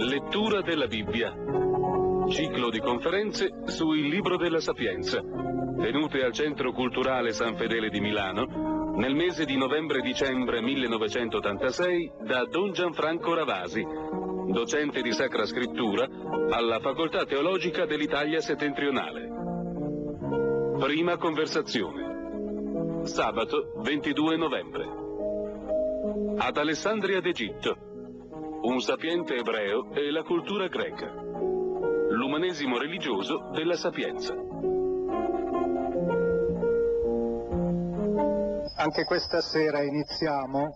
Lettura della Bibbia. Ciclo di conferenze su Il Libro della Sapienza, tenute al Centro Culturale San Fedele di Milano nel mese di novembre-dicembre 1986 da Don Gianfranco Ravasi, docente di Sacra Scrittura alla Facoltà Teologica dell'Italia Settentrionale. Prima conversazione. Sabato 22 novembre. Ad Alessandria d'Egitto. Un sapiente ebreo e la cultura greca. L'umanesimo religioso della sapienza. Anche questa sera iniziamo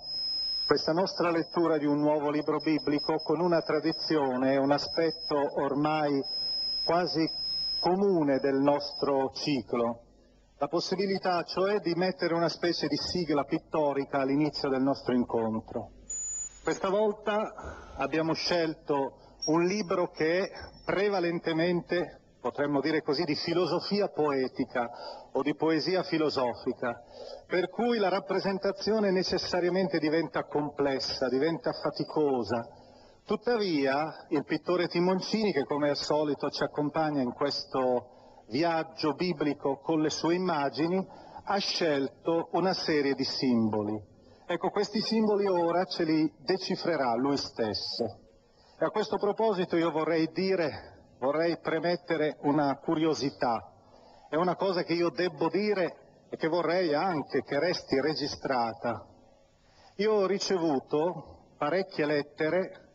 questa nostra lettura di un nuovo libro biblico con una tradizione, un aspetto ormai quasi comune del nostro ciclo, la possibilità cioè di mettere una specie di sigla pittorica all'inizio del nostro incontro. Questa volta abbiamo scelto un libro che è prevalentemente, potremmo dire così, di filosofia poetica o di poesia filosofica, per cui la rappresentazione necessariamente diventa complessa, diventa faticosa. Tuttavia il pittore Timoncini, che come al solito ci accompagna in questo viaggio biblico con le sue immagini, ha scelto una serie di simboli. Ecco, questi simboli ora ce li decifrerà lui stesso. E a questo proposito io vorrei dire, vorrei premettere una curiosità. È una cosa che io debbo dire e che vorrei anche che resti registrata. Io ho ricevuto parecchie lettere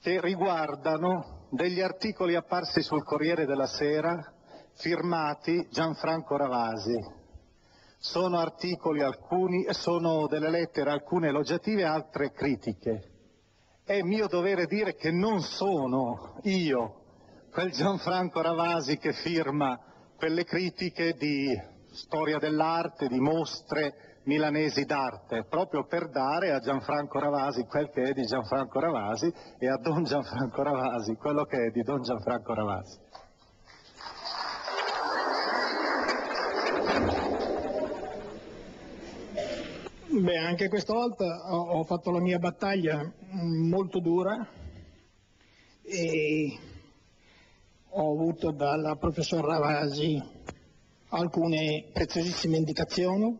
che riguardano degli articoli apparsi sul Corriere della Sera firmati Gianfranco Ravasi. Sono articoli alcuni, sono delle lettere alcune elogiative, altre critiche. È mio dovere dire che non sono io quel Gianfranco Ravasi che firma quelle critiche di storia dell'arte, di mostre milanesi d'arte, proprio per dare a Gianfranco Ravasi quel che è di Gianfranco Ravasi e a Don Gianfranco Ravasi quello che è di Don Gianfranco Ravasi. Beh, anche questa volta ho, ho fatto la mia battaglia mm, molto dura e ho avuto dal professor Ravasi alcune preziosissime indicazioni.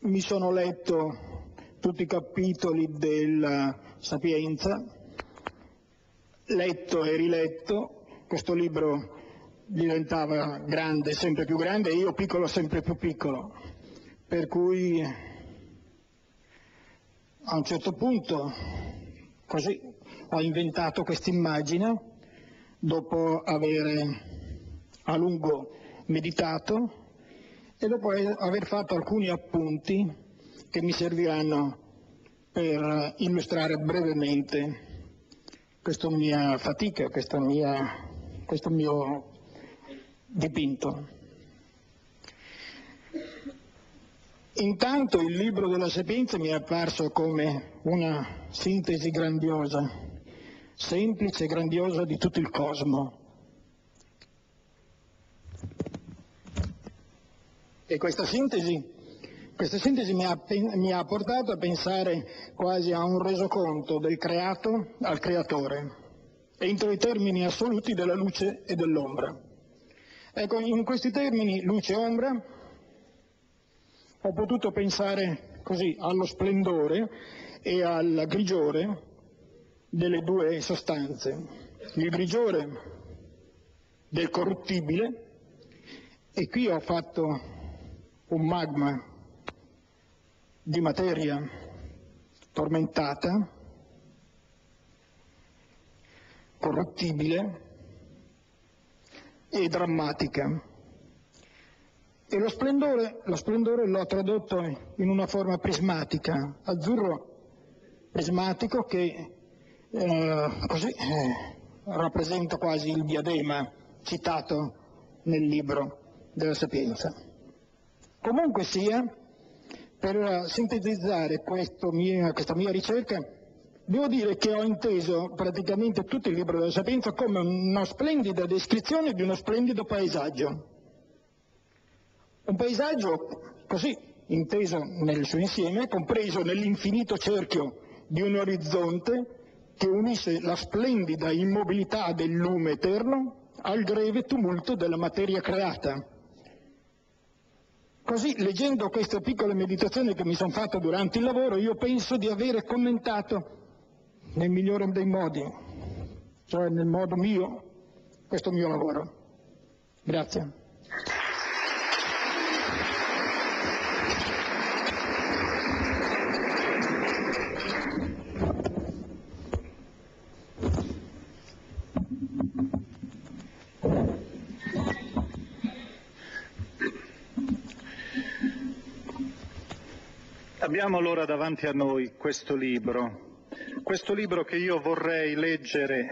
Mi sono letto tutti i capitoli della Sapienza, letto e riletto, questo libro diventava grande, sempre più grande, e io piccolo, sempre più piccolo per cui a un certo punto così ho inventato questa immagine dopo aver a lungo meditato e dopo aver fatto alcuni appunti che mi serviranno per illustrare brevemente questa mia fatica, questa mia, questo mio dipinto. Intanto il libro della Sapienza mi è apparso come una sintesi grandiosa, semplice e grandiosa di tutto il cosmo. E questa sintesi, questa sintesi mi, ha, mi ha portato a pensare quasi a un resoconto del creato al creatore, entro i termini assoluti della luce e dell'ombra. Ecco, in questi termini luce e ombra ho potuto pensare così allo splendore e al grigiore delle due sostanze. Il grigiore del corruttibile e qui ho fatto un magma di materia tormentata, corruttibile e drammatica. E lo splendore, lo splendore l'ho tradotto in una forma prismatica, azzurro prismatico che eh, così eh, rappresenta quasi il diadema citato nel libro della Sapienza. Comunque sia, per sintetizzare mia, questa mia ricerca, devo dire che ho inteso praticamente tutto il libro della Sapienza come una splendida descrizione di uno splendido paesaggio un paesaggio così, inteso nel suo insieme, compreso nell'infinito cerchio di un orizzonte che unisce la splendida immobilità del lume eterno al greve tumulto della materia creata. Così, leggendo queste piccole meditazioni che mi sono fatte durante il lavoro, io penso di avere commentato nel migliore dei modi, cioè nel modo mio, questo mio lavoro. Grazie. Abbiamo allora davanti a noi questo libro, questo libro che io vorrei leggere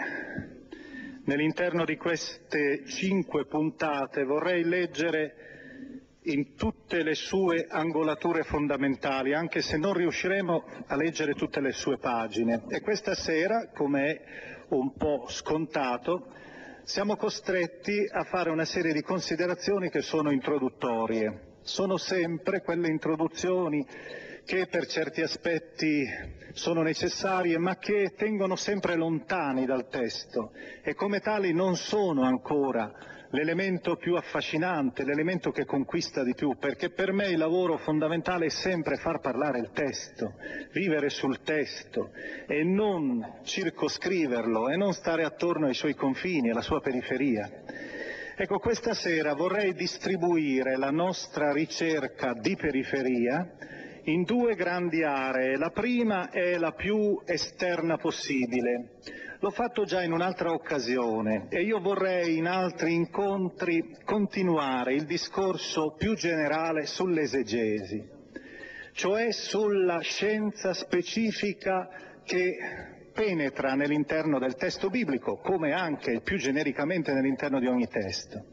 nell'interno di queste cinque puntate, vorrei leggere in tutte le sue angolature fondamentali, anche se non riusciremo a leggere tutte le sue pagine. E questa sera, come è un po' scontato, siamo costretti a fare una serie di considerazioni che sono introduttorie. Sono sempre quelle introduzioni che per certi aspetti sono necessarie ma che tengono sempre lontani dal testo e come tali non sono ancora l'elemento più affascinante, l'elemento che conquista di più, perché per me il lavoro fondamentale è sempre far parlare il testo, vivere sul testo e non circoscriverlo e non stare attorno ai suoi confini, alla sua periferia. Ecco, questa sera vorrei distribuire la nostra ricerca di periferia in due grandi aree. La prima è la più esterna possibile. L'ho fatto già in un'altra occasione e io vorrei in altri incontri continuare il discorso più generale sull'esegesi, cioè sulla scienza specifica che penetra nell'interno del testo biblico, come anche più genericamente nell'interno di ogni testo.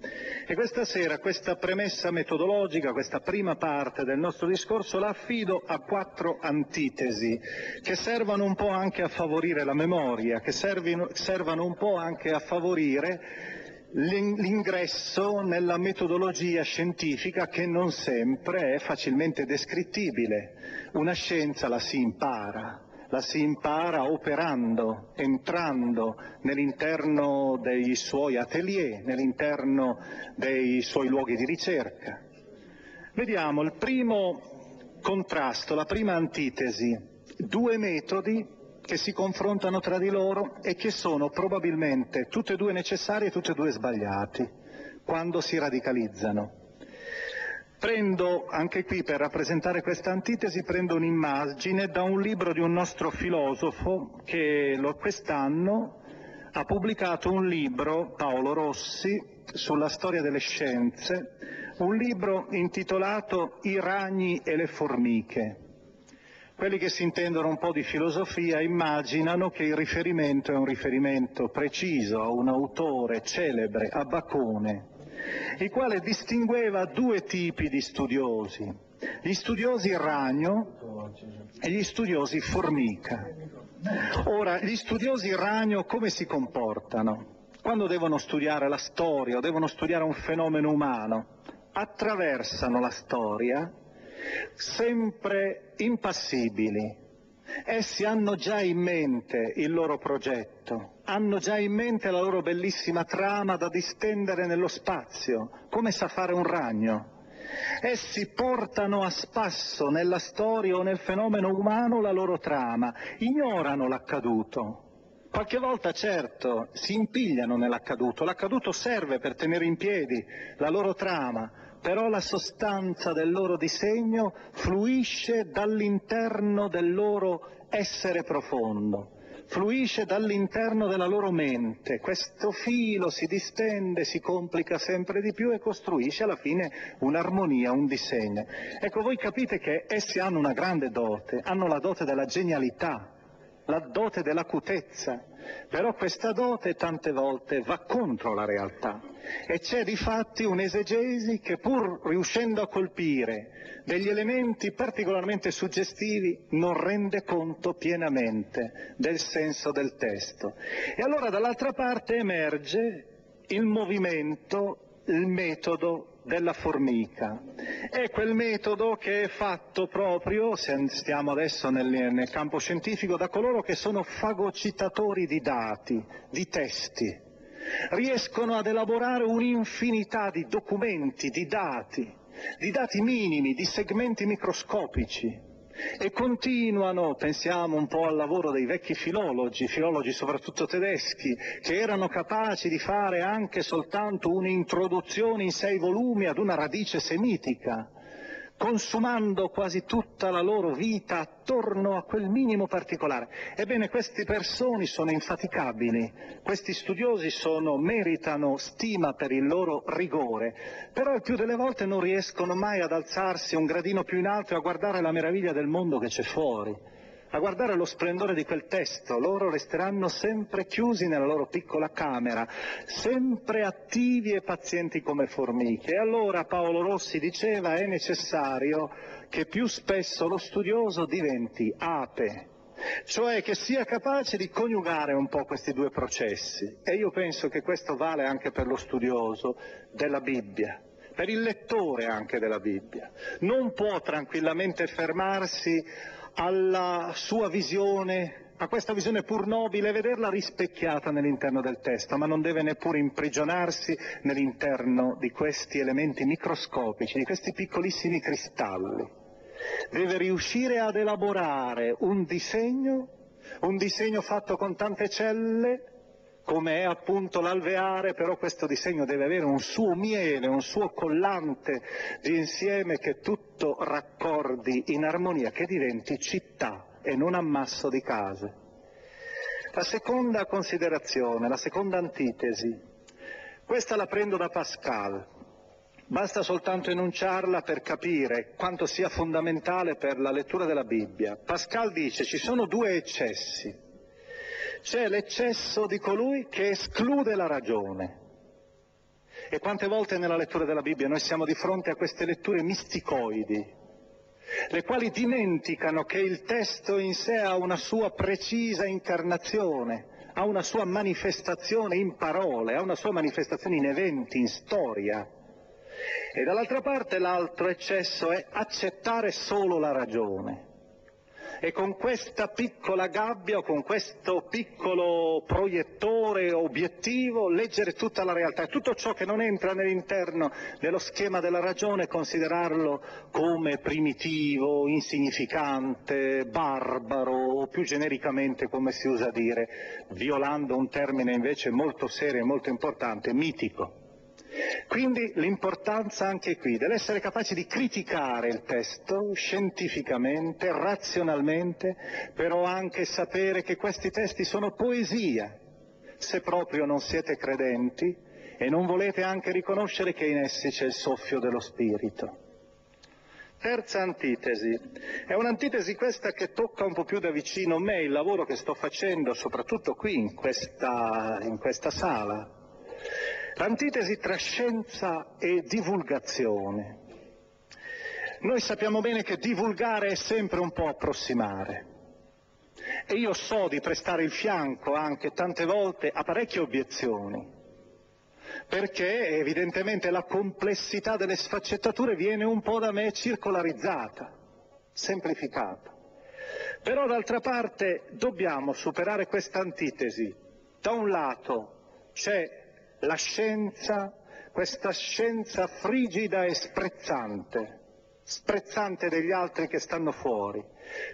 E questa sera questa premessa metodologica, questa prima parte del nostro discorso, la affido a quattro antitesi che servono un po' anche a favorire la memoria, che servano un po' anche a favorire l'ingresso nella metodologia scientifica che non sempre è facilmente descrittibile. Una scienza la si impara, la si impara operando, entrando nell'interno dei suoi atelier, nell'interno dei suoi luoghi di ricerca. Vediamo il primo contrasto, la prima antitesi, due metodi che si confrontano tra di loro e che sono probabilmente tutte e due necessari e tutte e due sbagliati quando si radicalizzano. Prendo, anche qui per rappresentare questa antitesi, un'immagine da un libro di un nostro filosofo che quest'anno ha pubblicato un libro, Paolo Rossi, sulla storia delle scienze, un libro intitolato I ragni e le formiche. Quelli che si intendono un po' di filosofia immaginano che il riferimento è un riferimento preciso a un autore celebre, a Bacone, il quale distingueva due tipi di studiosi, gli studiosi ragno e gli studiosi formica. Ora, gli studiosi ragno come si comportano? Quando devono studiare la storia o devono studiare un fenomeno umano, attraversano la storia sempre impassibili. Essi hanno già in mente il loro progetto, hanno già in mente la loro bellissima trama da distendere nello spazio, come sa fare un ragno. Essi portano a spasso nella storia o nel fenomeno umano la loro trama, ignorano l'accaduto. Qualche volta, certo, si impigliano nell'accaduto, l'accaduto serve per tenere in piedi la loro trama, però la sostanza del loro disegno fluisce dall'interno del loro essere profondo, fluisce dall'interno della loro mente. Questo filo si distende, si complica sempre di più e costruisce alla fine un'armonia, un disegno. Ecco, voi capite che essi hanno una grande dote, hanno la dote della genialità, la dote dell'acutezza, però questa dote tante volte va contro la realtà e c'è di fatti un'esegesi che pur riuscendo a colpire degli elementi particolarmente suggestivi non rende conto pienamente del senso del testo. E allora dall'altra parte emerge il movimento, il metodo della formica. È quel metodo che è fatto proprio, se stiamo adesso nel, nel campo scientifico, da coloro che sono fagocitatori di dati, di testi. Riescono ad elaborare un'infinità di documenti, di dati, di dati minimi, di segmenti microscopici, e continuano, pensiamo un po' al lavoro dei vecchi filologi, filologi soprattutto tedeschi, che erano capaci di fare anche soltanto un'introduzione in sei volumi ad una radice semitica, consumando quasi tutta la loro vita attorno a quel minimo particolare. Ebbene, queste persone sono infaticabili, questi studiosi sono, meritano stima per il loro rigore, però il più delle volte non riescono mai ad alzarsi un gradino più in alto e a guardare la meraviglia del mondo che c'è fuori a guardare lo splendore di quel testo, loro resteranno sempre chiusi nella loro piccola camera, sempre attivi e pazienti come formiche. E allora Paolo Rossi diceva è necessario che più spesso lo studioso diventi ape, cioè che sia capace di coniugare un po' questi due processi. E io penso che questo vale anche per lo studioso della Bibbia per il lettore anche della Bibbia. Non può tranquillamente fermarsi alla sua visione, a questa visione pur nobile, vederla rispecchiata nell'interno del testo, ma non deve neppure imprigionarsi nell'interno di questi elementi microscopici, di questi piccolissimi cristalli. Deve riuscire ad elaborare un disegno, un disegno fatto con tante celle, come è appunto l'alveare, però questo disegno deve avere un suo miele, un suo collante di insieme che tutto raccordi in armonia, che diventi città e non ammasso di case. La seconda considerazione, la seconda antitesi, questa la prendo da Pascal, basta soltanto enunciarla per capire quanto sia fondamentale per la lettura della Bibbia. Pascal dice ci sono due eccessi, c'è l'eccesso di colui che esclude la ragione. E quante volte nella lettura della Bibbia noi siamo di fronte a queste letture misticoidi, le quali dimenticano che il testo in sé ha una sua precisa incarnazione, ha una sua manifestazione in parole, ha una sua manifestazione in eventi, in storia. E dall'altra parte l'altro eccesso è accettare solo la ragione e con questa piccola gabbia o con questo piccolo proiettore obiettivo leggere tutta la realtà tutto ciò che non entra nell'interno dello schema della ragione considerarlo come primitivo, insignificante, barbaro o più genericamente come si usa dire, violando un termine invece molto serio e molto importante, mitico. Quindi l'importanza anche qui dell'essere capaci di criticare il testo scientificamente, razionalmente, però anche sapere che questi testi sono poesia, se proprio non siete credenti e non volete anche riconoscere che in essi c'è il soffio dello spirito. Terza antitesi. È un'antitesi questa che tocca un po' più da vicino me il lavoro che sto facendo, soprattutto qui in questa, in questa sala. L'antitesi tra scienza e divulgazione. Noi sappiamo bene che divulgare è sempre un po' approssimare. E io so di prestare il fianco anche tante volte a parecchie obiezioni, perché evidentemente la complessità delle sfaccettature viene un po' da me circolarizzata, semplificata. Però d'altra parte dobbiamo superare questa antitesi. Da un lato c'è la scienza, questa scienza frigida e sprezzante, sprezzante degli altri che stanno fuori,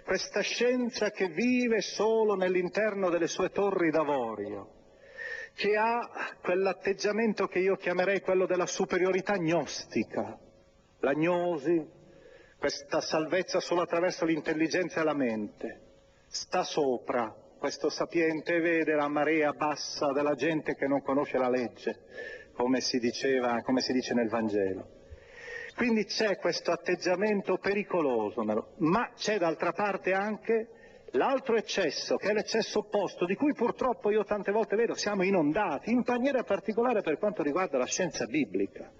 questa scienza che vive solo nell'interno delle sue torri d'avorio, che ha quell'atteggiamento che io chiamerei quello della superiorità gnostica, la gnosi, questa salvezza solo attraverso l'intelligenza e la mente, sta sopra questo sapiente vede la marea bassa della gente che non conosce la legge, come si, diceva, come si dice nel Vangelo. Quindi c'è questo atteggiamento pericoloso, ma c'è d'altra parte anche l'altro eccesso, che è l'eccesso opposto, di cui purtroppo io tante volte vedo siamo inondati, in maniera particolare per quanto riguarda la scienza biblica.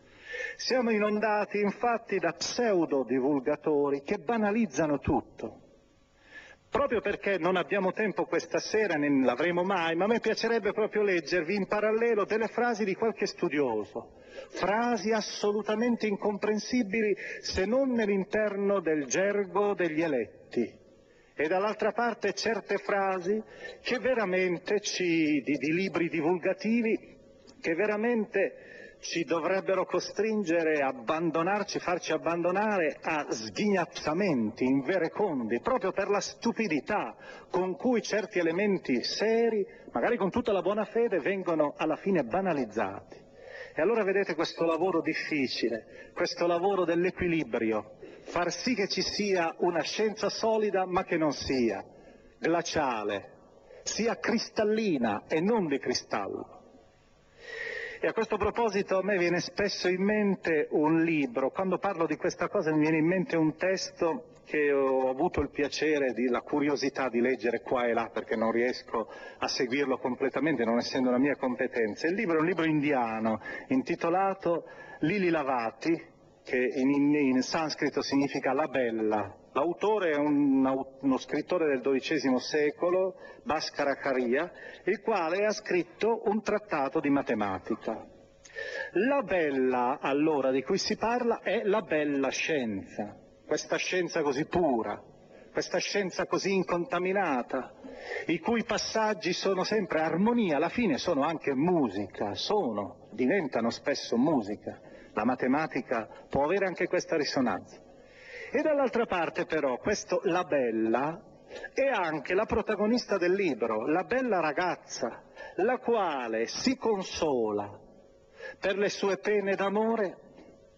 Siamo inondati infatti da pseudo divulgatori che banalizzano tutto. Proprio perché non abbiamo tempo questa sera, né l'avremo mai, ma a me piacerebbe proprio leggervi in parallelo delle frasi di qualche studioso, frasi assolutamente incomprensibili se non nell'interno del gergo degli eletti. E dall'altra parte certe frasi che veramente ci, di, di libri divulgativi che veramente ci dovrebbero costringere farci abbandonare a sghignazzamenti inverecondi, proprio per la stupidità con cui certi elementi seri, magari con tutta la buona fede, vengono alla fine banalizzati. E allora vedete questo lavoro difficile, questo lavoro dell'equilibrio, far sì che ci sia una scienza solida ma che non sia glaciale, sia cristallina e non di cristallo. E a questo proposito a me viene spesso in mente un libro, quando parlo di questa cosa mi viene in mente un testo che ho avuto il piacere, di, la curiosità di leggere qua e là perché non riesco a seguirlo completamente non essendo la mia competenza. Il libro è un libro indiano intitolato Lili Lavati, che in, in sanscrito significa la bella. L'autore è un, uno scrittore del XII secolo, Bhaskara il quale ha scritto un trattato di matematica. La bella, allora, di cui si parla è la bella scienza questa scienza così pura, questa scienza così incontaminata, i cui passaggi sono sempre armonia, alla fine sono anche musica, sono, diventano spesso musica. La matematica può avere anche questa risonanza. E dall'altra parte però, questo La Bella è anche la protagonista del libro, la bella ragazza, la quale si consola per le sue pene d'amore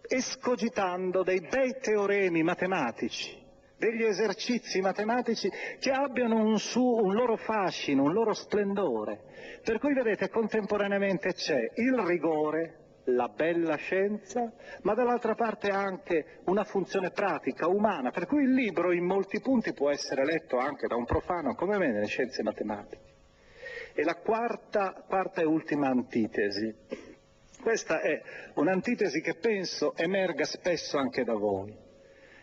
escogitando dei bei teoremi matematici, degli esercizi matematici che abbiano un, su, un loro fascino, un loro splendore. Per cui vedete contemporaneamente c'è il rigore, la bella scienza, ma dall'altra parte anche una funzione pratica, umana, per cui il libro in molti punti può essere letto anche da un profano come me nelle scienze matematiche. E la quarta, quarta e ultima antitesi questa è un'antitesi che penso emerga spesso anche da voi.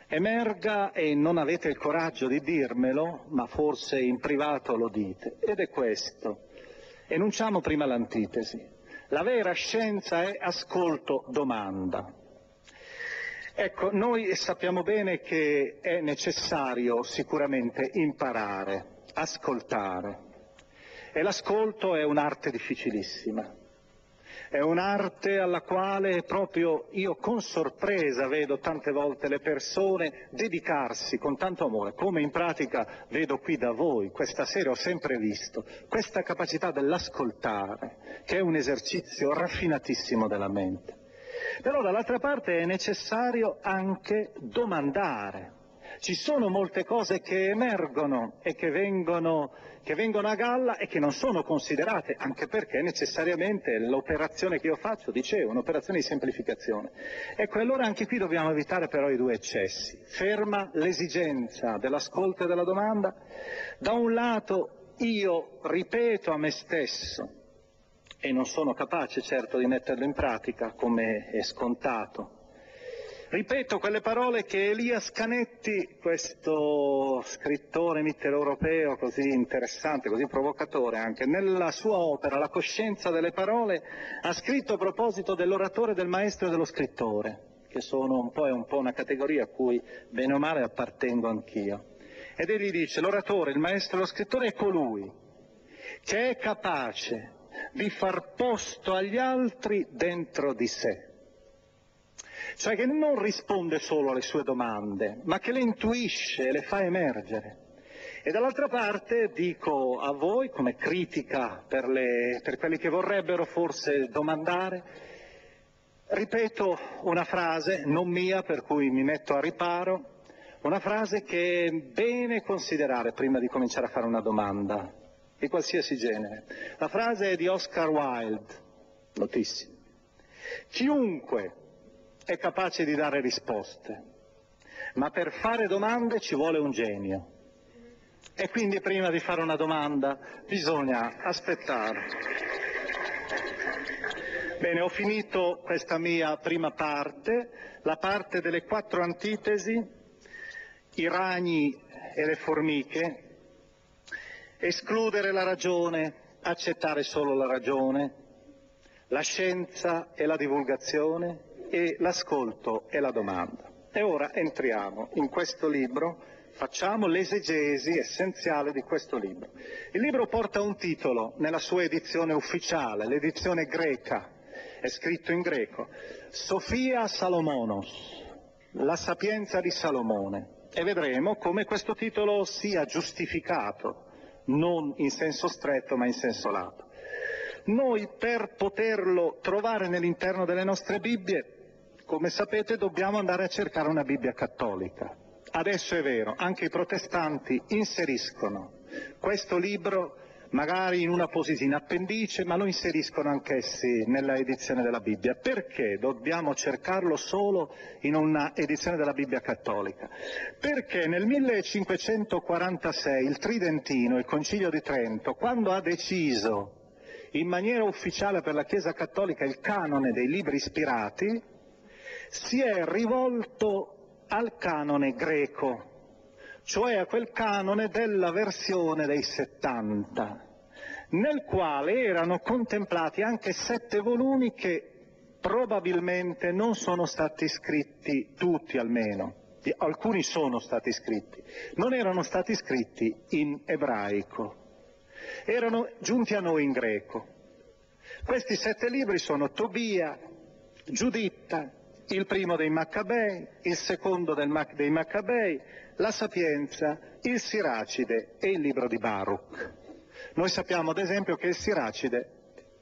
Emerga e non avete il coraggio di dirmelo, ma forse in privato lo dite. Ed è questo. Enunciamo prima l'antitesi. La vera scienza è ascolto-domanda. Ecco, noi sappiamo bene che è necessario sicuramente imparare, ascoltare. E l'ascolto è un'arte difficilissima. È un'arte alla quale proprio io con sorpresa vedo tante volte le persone dedicarsi con tanto amore, come in pratica vedo qui da voi, questa sera ho sempre visto, questa capacità dell'ascoltare, che è un esercizio raffinatissimo della mente. Però dall'altra parte è necessario anche domandare, ci sono molte cose che emergono e che vengono, che vengono, a galla e che non sono considerate, anche perché necessariamente l'operazione che io faccio, dicevo, è un'operazione di semplificazione. Ecco, allora anche qui dobbiamo evitare però i due eccessi. Ferma l'esigenza dell'ascolto e della domanda. Da un lato io ripeto a me stesso, e non sono capace certo di metterlo in pratica come è scontato, Ripeto quelle parole che Elias Canetti, questo scrittore mitteleuropeo così interessante, così provocatore anche, nella sua opera La coscienza delle parole, ha scritto a proposito dell'oratore, del maestro e dello scrittore, che sono un po', un po' una categoria a cui bene o male appartengo anch'io. Ed egli dice, l'oratore, il maestro e lo scrittore è colui che è capace di far posto agli altri dentro di sé. Cioè che non risponde solo alle sue domande, ma che le intuisce le fa emergere. E dall'altra parte dico a voi, come critica per, le, per quelli che vorrebbero forse domandare, ripeto una frase, non mia, per cui mi metto a riparo, una frase che è bene considerare prima di cominciare a fare una domanda, di qualsiasi genere. La frase è di Oscar Wilde, notissima. Chiunque è capace di dare risposte, ma per fare domande ci vuole un genio. E quindi prima di fare una domanda bisogna aspettare. Bene, ho finito questa mia prima parte, la parte delle quattro antitesi i ragni e le formiche, escludere la ragione, accettare solo la ragione, la scienza e la divulgazione e l'ascolto e la domanda. E ora entriamo in questo libro, facciamo l'esegesi essenziale di questo libro. Il libro porta un titolo nella sua edizione ufficiale, l'edizione greca, è scritto in greco, Sofia Salomonos, la sapienza di Salomone e vedremo come questo titolo sia giustificato, non in senso stretto ma in senso lato. Noi per poterlo trovare nell'interno delle nostre Bibbie, come sapete, dobbiamo andare a cercare una Bibbia cattolica. Adesso è vero, anche i protestanti inseriscono questo libro magari in una posizione appendice, ma lo inseriscono anch'essi nella edizione della Bibbia. Perché dobbiamo cercarlo solo in una edizione della Bibbia cattolica? Perché nel 1546 il Tridentino, il Concilio di Trento, quando ha deciso in maniera ufficiale per la Chiesa cattolica il canone dei libri ispirati, si è rivolto al canone greco, cioè a quel canone della versione dei 70, nel quale erano contemplati anche sette volumi che probabilmente non sono stati scritti tutti almeno, alcuni sono stati scritti, non erano stati scritti in ebraico, erano giunti a noi in greco. Questi sette libri sono Tobia, Giuditta, il primo dei Maccabei, il secondo dei Maccabei, la Sapienza, il Siracide e il libro di Baruch. Noi sappiamo ad esempio che il Siracide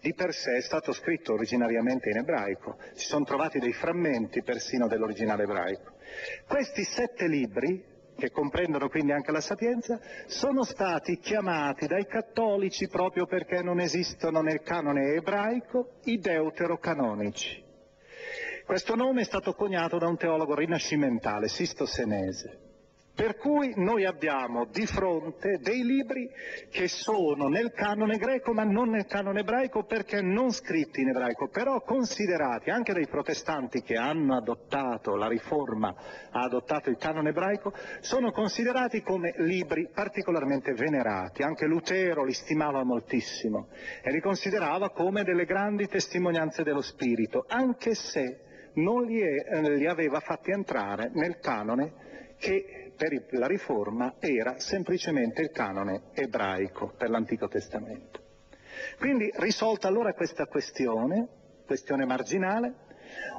di per sé è stato scritto originariamente in ebraico, si sono trovati dei frammenti persino dell'originale ebraico. Questi sette libri, che comprendono quindi anche la Sapienza, sono stati chiamati dai cattolici proprio perché non esistono nel canone ebraico i deuterocanonici. Questo nome è stato coniato da un teologo rinascimentale, Sisto Senese. Per cui noi abbiamo di fronte dei libri che sono nel canone greco ma non nel canone ebraico perché non scritti in ebraico, però considerati anche dai protestanti che hanno adottato la riforma, ha adottato il canone ebraico, sono considerati come libri particolarmente venerati. Anche Lutero li stimava moltissimo e li considerava come delle grandi testimonianze dello spirito, anche se non li, è, li aveva fatti entrare nel canone che per la riforma era semplicemente il canone ebraico per l'Antico Testamento. Quindi risolta allora questa questione, questione marginale,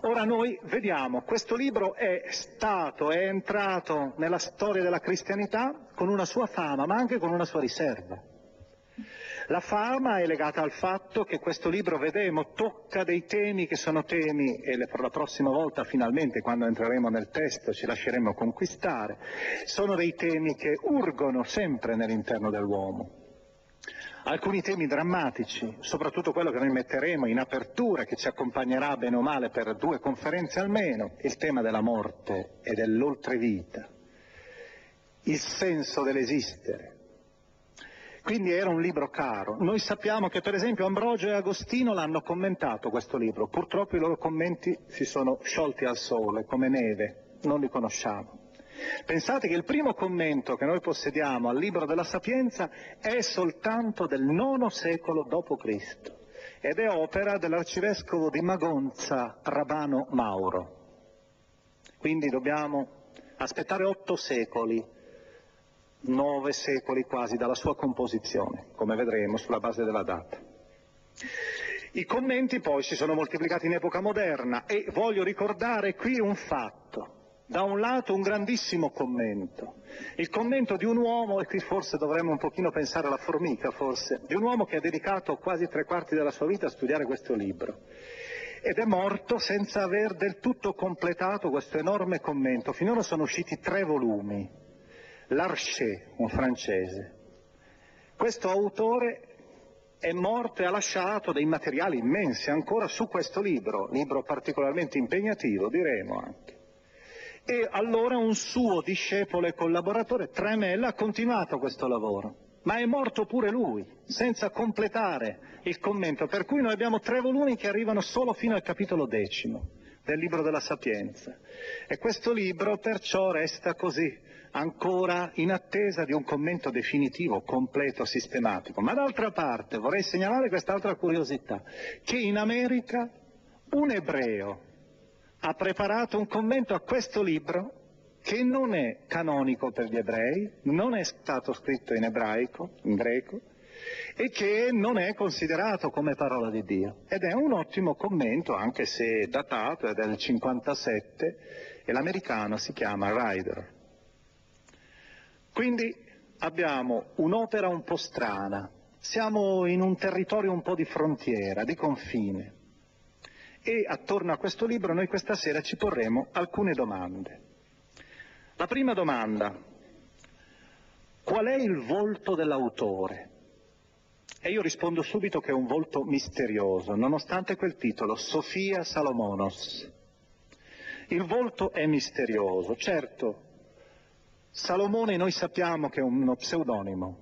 ora noi vediamo, questo libro è stato, è entrato nella storia della cristianità con una sua fama, ma anche con una sua riserva. La fama è legata al fatto che questo libro, vedremo, tocca dei temi che sono temi, e per la prossima volta finalmente quando entreremo nel testo ci lasceremo conquistare, sono dei temi che urgono sempre nell'interno dell'uomo. Alcuni temi drammatici, soprattutto quello che noi metteremo in apertura, che ci accompagnerà bene o male per due conferenze almeno, il tema della morte e dell'oltrevita, il senso dell'esistere, Quindi era un libro caro. Noi sappiamo che per esempio Ambrogio e Agostino l'hanno commentato questo libro, purtroppo i loro commenti si sono sciolti al sole come neve, non li conosciamo. Pensate che il primo commento che noi possediamo al libro della Sapienza è soltanto del IX secolo d.C. ed è opera dell'arcivescovo di Magonza, Rabano Mauro. Quindi dobbiamo aspettare otto secoli, nove secoli quasi dalla sua composizione, come vedremo sulla base della data. I commenti poi si sono moltiplicati in epoca moderna e voglio ricordare qui un fatto. Da un lato un grandissimo commento, il commento di un uomo, e qui forse dovremmo un pochino pensare alla formica, forse, di un uomo che ha dedicato quasi tre quarti della sua vita a studiare questo libro ed è morto senza aver del tutto completato questo enorme commento. Finora sono usciti tre volumi. Larcher, un francese. Questo autore è morto e ha lasciato dei materiali immensi ancora su questo libro, libro particolarmente impegnativo, diremo anche. E allora un suo discepolo e collaboratore, Tremel, ha continuato questo lavoro ma è morto pure lui, senza completare il commento, per cui noi abbiamo tre volumi che arrivano solo fino al capitolo decimo del libro della Sapienza. E questo libro perciò resta così, ancora in attesa di un commento definitivo, completo, sistematico. Ma d'altra parte vorrei segnalare quest'altra curiosità, che in America un ebreo ha preparato un commento a questo libro che non è canonico per gli ebrei, non è stato scritto in ebraico, in greco, e che non è considerato come parola di Dio. Ed è un ottimo commento, anche se datato, è del 57, e l'americano si chiama Ryder. Quindi abbiamo un'opera un po' strana, siamo in un territorio un po' di frontiera, di confine, e attorno a questo libro noi questa sera ci porremo alcune domande. La prima domanda, qual è il volto dell'autore? E io rispondo subito che è un volto misterioso, nonostante quel titolo, Sofia Salomonos. Il volto è misterioso, certo, Salomone noi sappiamo che è uno pseudonimo.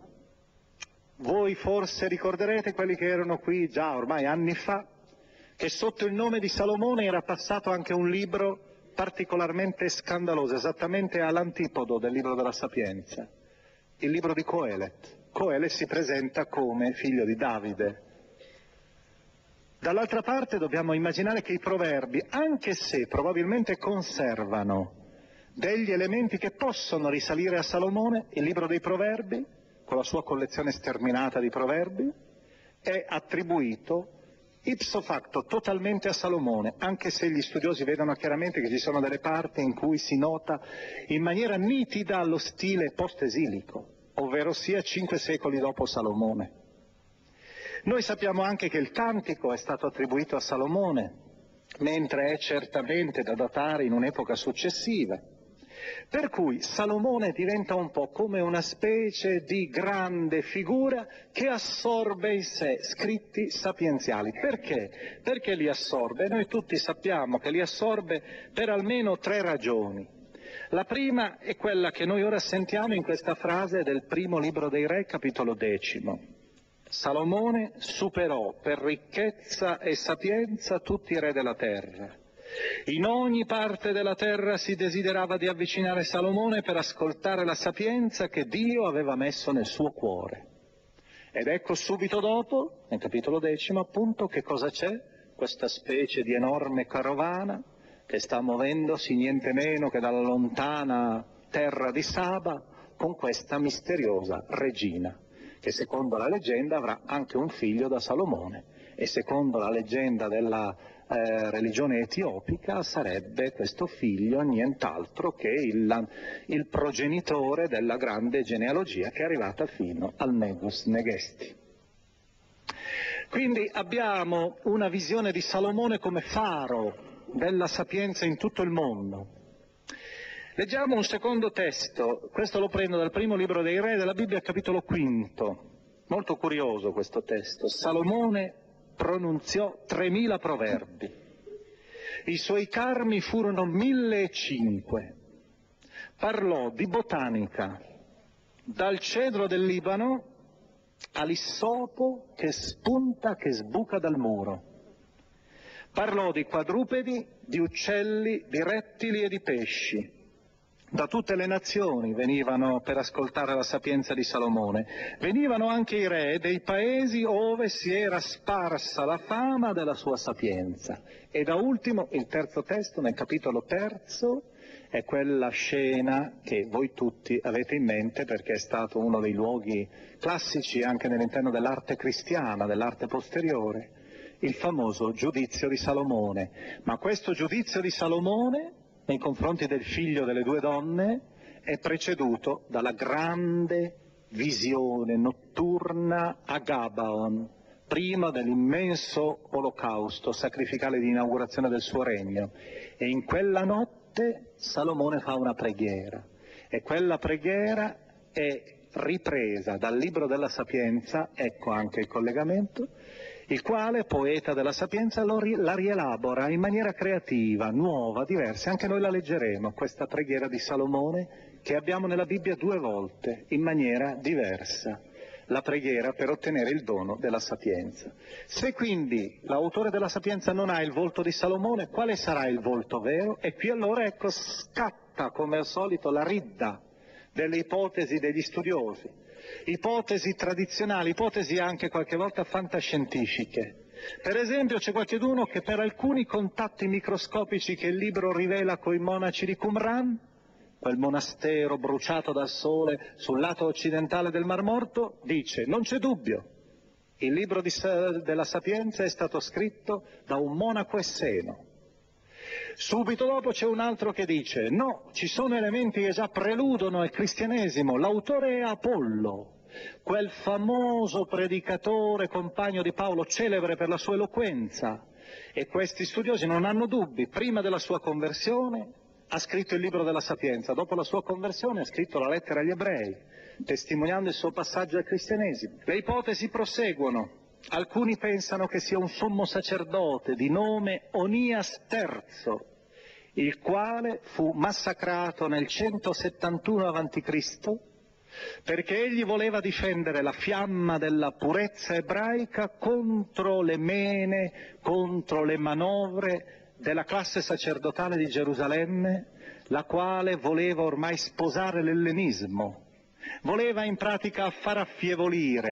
Voi forse ricorderete quelli che erano qui già ormai anni fa, che sotto il nome di Salomone era passato anche un libro particolarmente scandalosa, esattamente all'antipodo del libro della Sapienza, il libro di Coelet. Coelet si presenta come figlio di Davide. Dall'altra parte dobbiamo immaginare che i proverbi, anche se probabilmente conservano degli elementi che possono risalire a Salomone, il libro dei proverbi, con la sua collezione sterminata di proverbi, è attribuito ipso facto totalmente a Salomone, anche se gli studiosi vedono chiaramente che ci sono delle parti in cui si nota in maniera nitida lo stile post-esilico, ovvero sia cinque secoli dopo Salomone. Noi sappiamo anche che il cantico è stato attribuito a Salomone, mentre è certamente da datare in un'epoca successiva. Per cui Salomone diventa un po' come una specie di grande figura che assorbe in sé scritti sapienziali. Perché? Perché li assorbe? Noi tutti sappiamo che li assorbe per almeno tre ragioni. La prima è quella che noi ora sentiamo in questa frase del primo libro dei Re, capitolo decimo. Salomone superò per ricchezza e sapienza tutti i re della terra in ogni parte della terra si desiderava di avvicinare Salomone per ascoltare la sapienza che Dio aveva messo nel suo cuore. Ed ecco subito dopo, nel capitolo decimo appunto, che cosa c'è? Questa specie di enorme carovana che sta muovendosi niente meno che dalla lontana terra di Saba con questa misteriosa regina, che secondo la leggenda avrà anche un figlio da Salomone e secondo la leggenda della eh, religione etiopica sarebbe questo figlio nient'altro che il, il, progenitore della grande genealogia che è arrivata fino al Negus Negesti. Quindi abbiamo una visione di Salomone come faro della sapienza in tutto il mondo. Leggiamo un secondo testo, questo lo prendo dal primo libro dei re della Bibbia, capitolo quinto. Molto curioso questo testo. Salomone pronunziò 3.000 proverbi. I suoi carmi furono 1.005. Parlò di botanica, dal cedro del Libano all'issopo che spunta, che sbuca dal muro. Parlò di quadrupedi, di uccelli, di rettili e di pesci. Da tutte le nazioni venivano per ascoltare la sapienza di Salomone. Venivano anche i re dei paesi ove si era sparsa la fama della sua sapienza. E da ultimo, il terzo testo, nel capitolo terzo, è quella scena che voi tutti avete in mente perché è stato uno dei luoghi classici anche nell'interno dell'arte cristiana, dell'arte posteriore, il famoso giudizio di Salomone. Ma questo giudizio di Salomone nei confronti del figlio delle due donne è preceduto dalla grande visione notturna a Gabaon, prima dell'immenso olocausto sacrificale di inaugurazione del suo regno. E in quella notte Salomone fa una preghiera e quella preghiera è ripresa dal libro della Sapienza, ecco anche il collegamento, il quale, poeta della sapienza, la rielabora in maniera creativa, nuova, diversa. Anche noi la leggeremo, questa preghiera di Salomone, che abbiamo nella Bibbia due volte, in maniera diversa. La preghiera per ottenere il dono della sapienza. Se quindi l'autore della sapienza non ha il volto di Salomone, quale sarà il volto vero? E qui allora ecco scatta come al solito la ridda delle ipotesi degli studiosi ipotesi tradizionali, ipotesi anche qualche volta fantascientifiche. Per esempio c'è qualcuno che per alcuni contatti microscopici che il libro rivela coi monaci di Qumran, quel monastero bruciato dal sole sul lato occidentale del Mar Morto, dice non c'è dubbio, il libro di, della Sapienza è stato scritto da un monaco esseno. Subito dopo c'è un altro che dice no, ci sono elementi che già preludono al cristianesimo, l'autore è Apollo, quel famoso predicatore compagno di Paolo, celebre per la sua eloquenza. E questi studiosi non hanno dubbi, prima della sua conversione ha scritto il libro della Sapienza, dopo la sua conversione ha scritto la lettera agli ebrei, testimoniando il suo passaggio al cristianesimo. Le ipotesi proseguono. Alcuni pensano che sia un sommo sacerdote di nome Onias III, il quale fu massacrato nel 171 a.C perché egli voleva difendere la fiamma della purezza ebraica contro le mene, contro le manovre della classe sacerdotale di Gerusalemme, la quale voleva ormai sposare l'ellenismo, voleva in pratica far affievolire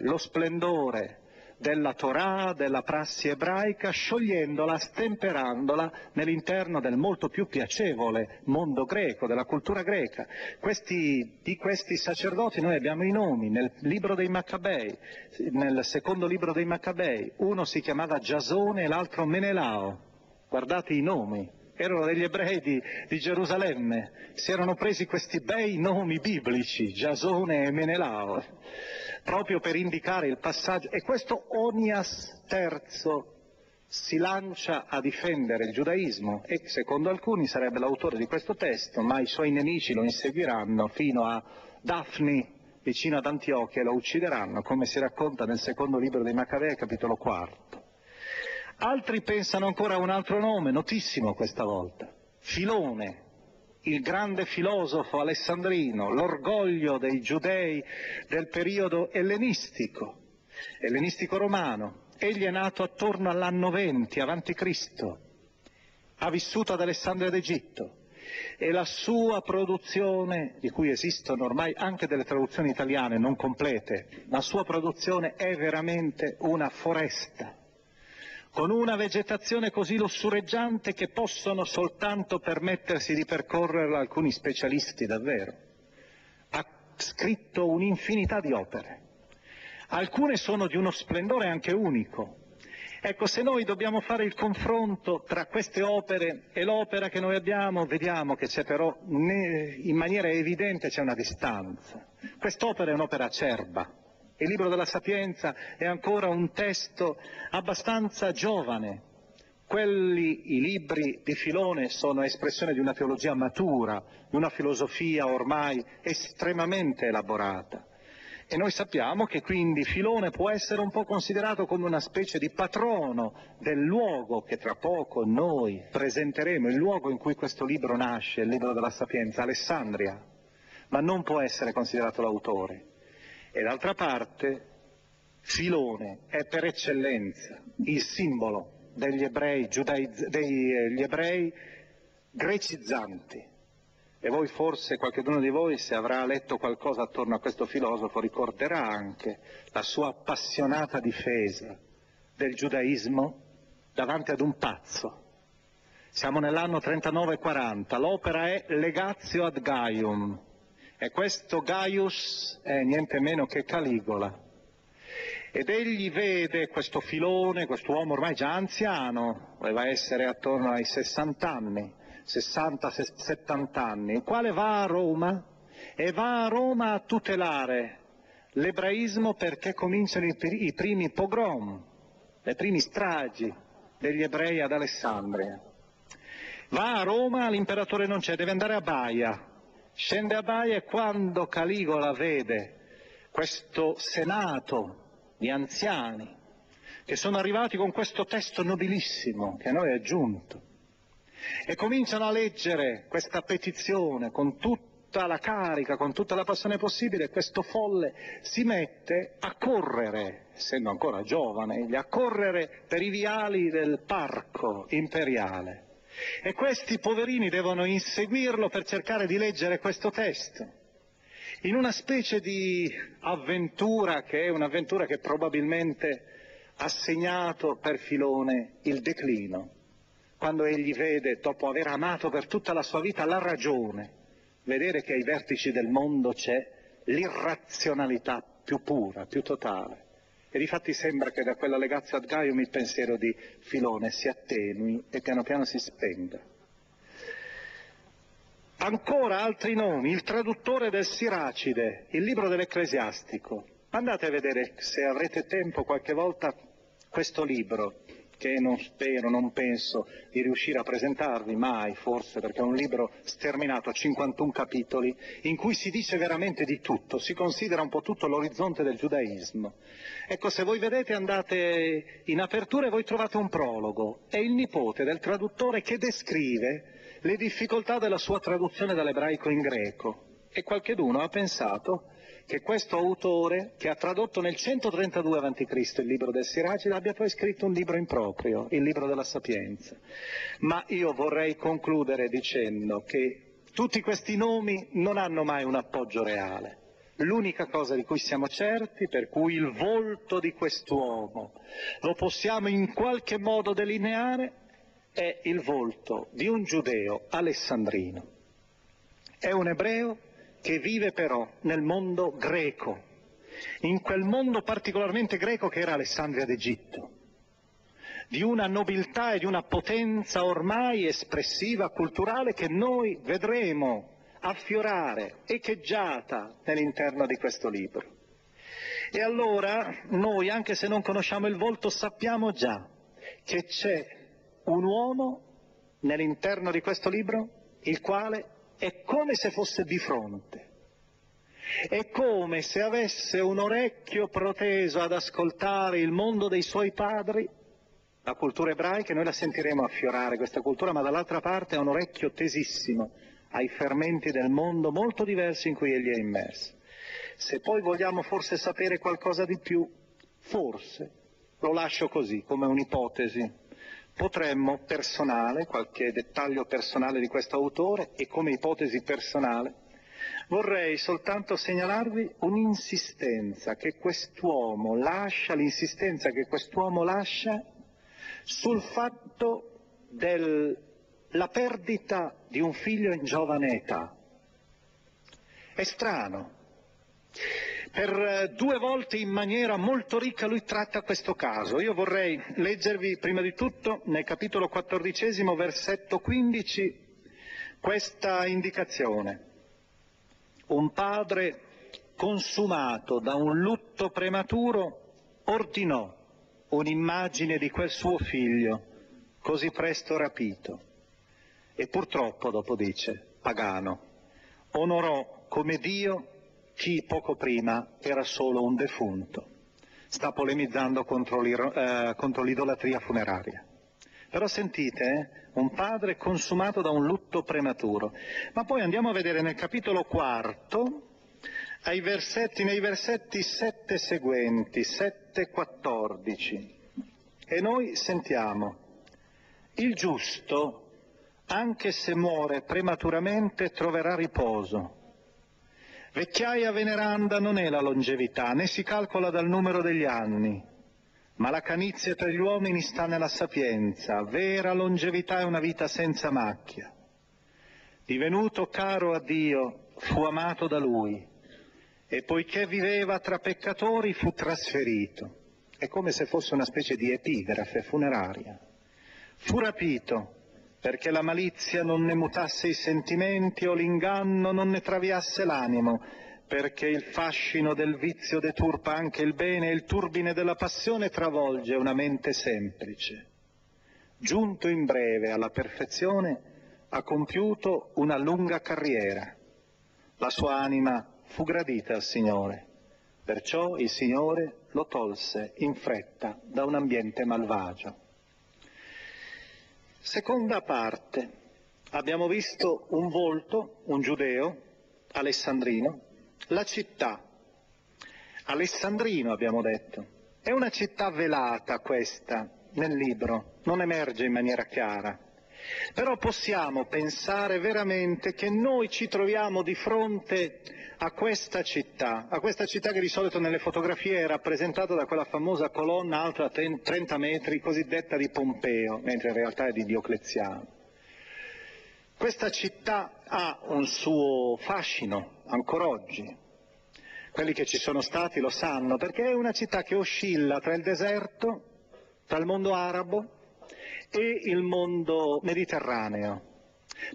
Lo splendore della Torah, della prassi ebraica, sciogliendola, stemperandola nell'interno del molto più piacevole mondo greco, della cultura greca. Questi, di questi sacerdoti noi abbiamo i nomi nel libro dei Maccabei, nel secondo libro dei Maccabei, uno si chiamava Giasone e l'altro Menelao. Guardate i nomi, erano degli ebrei di, di, Gerusalemme, si erano presi questi bei nomi biblici, Giasone e Menelao proprio per indicare il passaggio. E questo Onias III si lancia a difendere il giudaismo e secondo alcuni sarebbe l'autore di questo testo, ma i suoi nemici lo inseguiranno fino a Daphne vicino ad Antiochia e lo uccideranno, come si racconta nel secondo libro dei Maccabei, capitolo quarto. Altri pensano ancora a un altro nome, notissimo questa volta, Filone, il grande filosofo alessandrino, l'orgoglio dei giudei del periodo ellenistico, ellenistico romano. Egli è nato attorno all'anno 20 avanti Cristo, ha vissuto ad Alessandria d'Egitto. E la sua produzione, di cui esistono ormai anche delle traduzioni italiane non complete, la sua produzione è veramente una foresta, con una vegetazione così lussureggiante che possono soltanto permettersi di percorrerla alcuni specialisti davvero. Ha scritto un'infinità di opere. Alcune sono di uno splendore anche unico, Ecco, se noi dobbiamo fare il confronto tra queste opere e l'opera che noi abbiamo, vediamo che c'è però in maniera evidente c'è una distanza. Quest'opera è un'opera acerba. Il libro della Sapienza è ancora un testo abbastanza giovane. Quelli, i libri di Filone, sono espressione di una teologia matura, di una filosofia ormai estremamente elaborata. E noi sappiamo che quindi Filone può essere un po' considerato come una specie di patrono del luogo che tra poco noi presenteremo, il luogo in cui questo libro nasce, il libro della Sapienza, Alessandria, ma non può essere considerato l'autore. E d'altra parte Filone è per eccellenza il simbolo degli ebrei, giudaiz- degli ebrei grecizzanti, e voi forse, qualcuno di voi, se avrà letto qualcosa attorno a questo filosofo, ricorderà anche la sua appassionata difesa del giudaismo davanti ad un pazzo. Siamo nell'anno 39-40, l'opera è Legatio ad Gaium e questo Gaius è niente meno che Caligola. Ed egli vede questo filone, quest'uomo ormai già anziano, doveva essere attorno ai 60 anni, 60-70 anni, il quale va a Roma e va a Roma a tutelare l'ebraismo perché cominciano i, primi pogrom, le prime stragi degli ebrei ad Alessandria. Va a Roma, l'imperatore non c'è, deve andare a Baia. Scende a Baia e quando Caligola vede questo senato di anziani che sono arrivati con questo testo nobilissimo che a noi è giunto, e cominciano a leggere questa petizione con tutta la carica, con tutta la passione possibile, questo folle si mette a correre, essendo ancora giovane, a correre per i viali del parco imperiale. E questi poverini devono inseguirlo per cercare di leggere questo testo in una specie di avventura che è un'avventura che probabilmente ha segnato per Filone il declino quando egli vede, dopo aver amato per tutta la sua vita la ragione, vedere che ai vertici del mondo c'è l'irrazionalità più pura, più totale. E difatti sembra che da quella legazza ad Gaium il pensiero di Filone si attenui e piano piano si spenga. Ancora altri nomi, il traduttore del Siracide, il libro dell'Ecclesiastico. Andate a vedere se avrete tempo qualche volta questo libro che non spero, non penso di riuscire a presentarvi mai, forse, perché è un libro sterminato a 51 capitoli, in cui si dice veramente di tutto, si considera un po' tutto l'orizzonte del giudaismo. Ecco, se voi vedete, andate in apertura e voi trovate un prologo, è il nipote del traduttore che descrive le difficoltà della sua traduzione dall'ebraico in greco. E qualcheduno ha pensato che questo autore, che ha tradotto nel 132 a.C. il libro del Siracide, abbia poi scritto un libro improprio, il libro della Sapienza. Ma io vorrei concludere dicendo che tutti questi nomi non hanno mai un appoggio reale. L'unica cosa di cui siamo certi, per cui il volto di quest'uomo lo possiamo in qualche modo delineare, è il volto di un giudeo alessandrino. È un ebreo che vive però nel mondo greco, in quel mondo particolarmente greco che era Alessandria d'Egitto, di una nobiltà e di una potenza ormai espressiva, culturale, che noi vedremo affiorare, echeggiata nell'interno di questo libro. E allora noi, anche se non conosciamo il volto, sappiamo già che c'è un uomo nell'interno di questo libro il quale è come se fosse di fronte. È come se avesse un orecchio proteso ad ascoltare il mondo dei suoi padri, la cultura ebraica, noi la sentiremo affiorare questa cultura, ma dall'altra parte ha un orecchio tesissimo ai fermenti del mondo molto diversi in cui egli è immerso. Se poi vogliamo forse sapere qualcosa di più, forse, lo lascio così, come un'ipotesi, potremmo personale, qualche dettaglio personale di questo autore e come ipotesi personale, vorrei soltanto segnalarvi un'insistenza che quest'uomo lascia, l'insistenza che quest'uomo lascia sul fatto della perdita di un figlio in giovane età. È strano. Per eh, due volte in maniera molto ricca lui tratta questo caso. Io vorrei leggervi prima di tutto nel capitolo quattordicesimo, versetto 15, questa indicazione. Un padre consumato da un lutto prematuro ordinò un'immagine di quel suo figlio così presto rapito e purtroppo, dopo dice, pagano, onorò come Dio chi poco prima era solo un defunto. Sta polemizzando contro, eh, contro l'idolatria funeraria. Però sentite, eh, un padre consumato da un lutto prematuro. Ma poi andiamo a vedere nel capitolo quarto, versetti, nei versetti 7 seguenti, 7-14. E noi sentiamo, il giusto, anche se muore prematuramente, troverà riposo Vecchiaia veneranda non è la longevità, né si calcola dal numero degli anni, ma la canizia tra gli uomini sta nella sapienza, vera longevità è una vita senza macchia. Divenuto caro a Dio, fu amato da Lui, e poiché viveva tra peccatori fu trasferito. È come se fosse una specie di epigrafe funeraria. Fu rapito, perché la malizia non ne mutasse i sentimenti o l'inganno non ne traviasse l'animo, perché il fascino del vizio deturpa anche il bene e il turbine della passione travolge una mente semplice. Giunto in breve alla perfezione, ha compiuto una lunga carriera. La sua anima fu gradita al Signore, perciò il Signore lo tolse in fretta da un ambiente malvagio. Seconda parte. Abbiamo visto un volto, un giudeo, alessandrino, la città. Alessandrino abbiamo detto. È una città velata questa nel libro, non emerge in maniera chiara. Però possiamo pensare veramente che noi ci troviamo di fronte a questa città, a questa città che di solito nelle fotografie è rappresentata da quella famosa colonna alta 30 metri cosiddetta di Pompeo, mentre in realtà è di Diocleziano. Questa città ha un suo fascino ancora oggi. Quelli che ci sono stati lo sanno, perché è una città che oscilla tra il deserto, tra il mondo arabo e il mondo mediterraneo.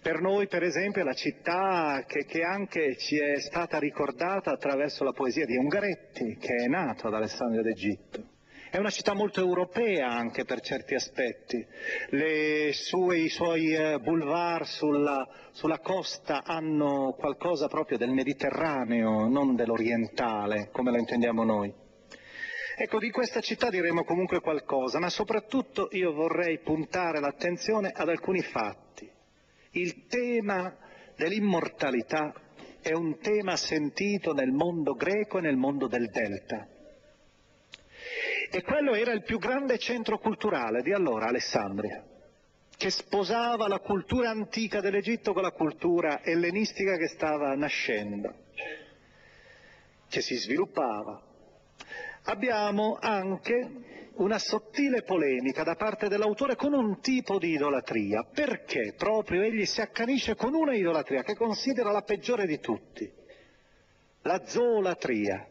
Per noi, per esempio, è la città che, che, anche ci è stata ricordata attraverso la poesia di Ungaretti, che è nato ad Alessandria d'Egitto. È una città molto europea anche per certi aspetti. Sue, I suoi eh, boulevard sulla, sulla costa hanno qualcosa proprio del Mediterraneo, non dell'orientale, come lo intendiamo noi. Ecco, di questa città diremo comunque qualcosa, ma soprattutto io vorrei puntare l'attenzione ad alcuni fatti. Il tema dell'immortalità è un tema sentito nel mondo greco e nel mondo del Delta. E quello era il più grande centro culturale di allora, Alessandria, che sposava la cultura antica dell'Egitto con la cultura ellenistica che stava nascendo, che si sviluppava. Abbiamo anche una sottile polemica da parte dell'autore con un tipo di idolatria, perché proprio egli si accanisce con una idolatria che considera la peggiore di tutti, la zoolatria.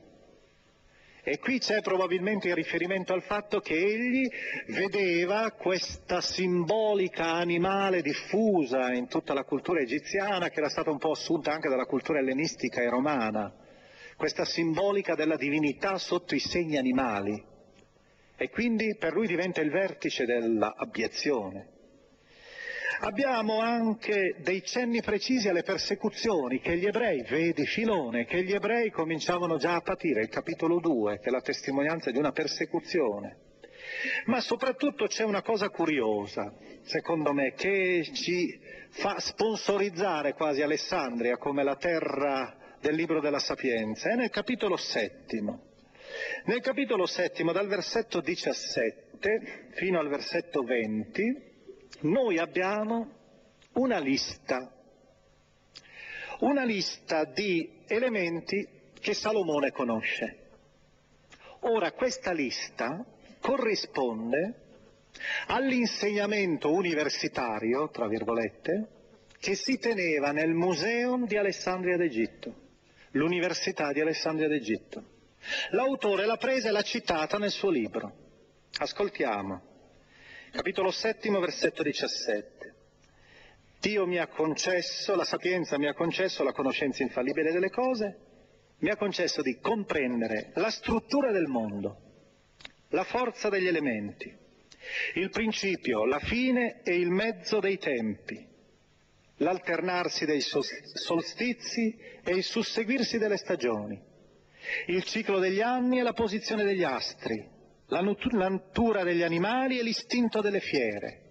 E qui c'è probabilmente il riferimento al fatto che egli vedeva questa simbolica animale diffusa in tutta la cultura egiziana, che era stata un po' assunta anche dalla cultura ellenistica e romana, questa simbolica della divinità sotto i segni animali e quindi per lui diventa il vertice dell'abiezione. Abbiamo anche dei cenni precisi alle persecuzioni che gli ebrei, vedi Filone, che gli ebrei cominciavano già a patire, il capitolo 2, che è la testimonianza di una persecuzione. Ma soprattutto c'è una cosa curiosa, secondo me, che ci fa sponsorizzare quasi Alessandria come la terra del libro della Sapienza, è nel capitolo settimo. Nel capitolo settimo, dal versetto 17, 7 fino al versetto 20 noi abbiamo una lista, una lista di elementi che Salomone conosce. Ora questa lista corrisponde all'insegnamento universitario, tra virgolette, che si teneva nel Museum di Alessandria d'Egitto, l'Università di Alessandria d'Egitto. L'autore l'ha presa e l'ha citata nel suo libro. Ascoltiamo. Capitolo settimo, versetto 17. Dio mi ha concesso, la sapienza mi ha concesso la conoscenza infallibile delle cose, mi ha concesso di comprendere la struttura del mondo, la forza degli elementi, il principio, la fine e il mezzo dei tempi, l'alternarsi dei solstizi e il susseguirsi delle stagioni, il ciclo degli anni e la posizione degli astri, la natura degli animali e l'istinto delle fiere,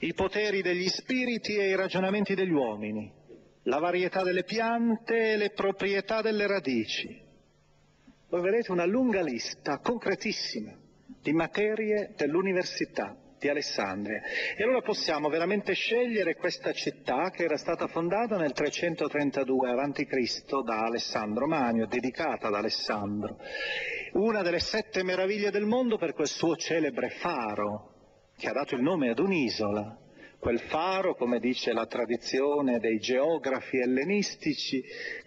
i poteri degli spiriti e i ragionamenti degli uomini, la varietà delle piante e le proprietà delle radici. Voi vedete una lunga lista concretissima di materie dell'università di Alessandria. E allora possiamo veramente scegliere questa città che era stata fondata nel 332 a.C. da Alessandro Magno, dedicata ad Alessandro, una delle sette meraviglie del mondo per quel suo celebre faro, che ha dato il nome ad un'isola. Quel faro, come dice la tradizione dei geografi ellenistici,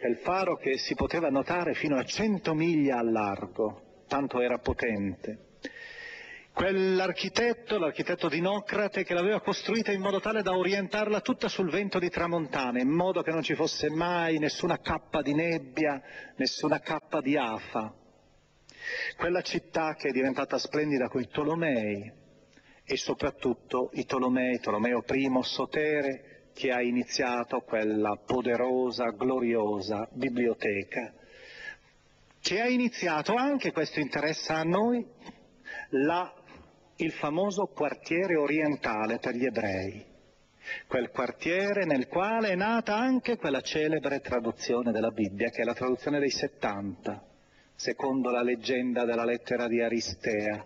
il faro che si poteva notare fino a 100 miglia a largo, tanto era potente. Quell'architetto, l'architetto Dinocrate, che l'aveva costruita in modo tale da orientarla tutta sul vento di tramontana, in modo che non ci fosse mai nessuna cappa di nebbia, nessuna cappa di afa. Quella città che è diventata splendida coi Tolomei e soprattutto i Tolomei, Tolomeo I, Sotere, che ha iniziato quella poderosa, gloriosa biblioteca, che ha iniziato anche, questo interessa a noi, la il famoso quartiere orientale per gli ebrei, quel quartiere nel quale è nata anche quella celebre traduzione della Bibbia, che è la traduzione dei 70, secondo la leggenda della lettera di Aristea.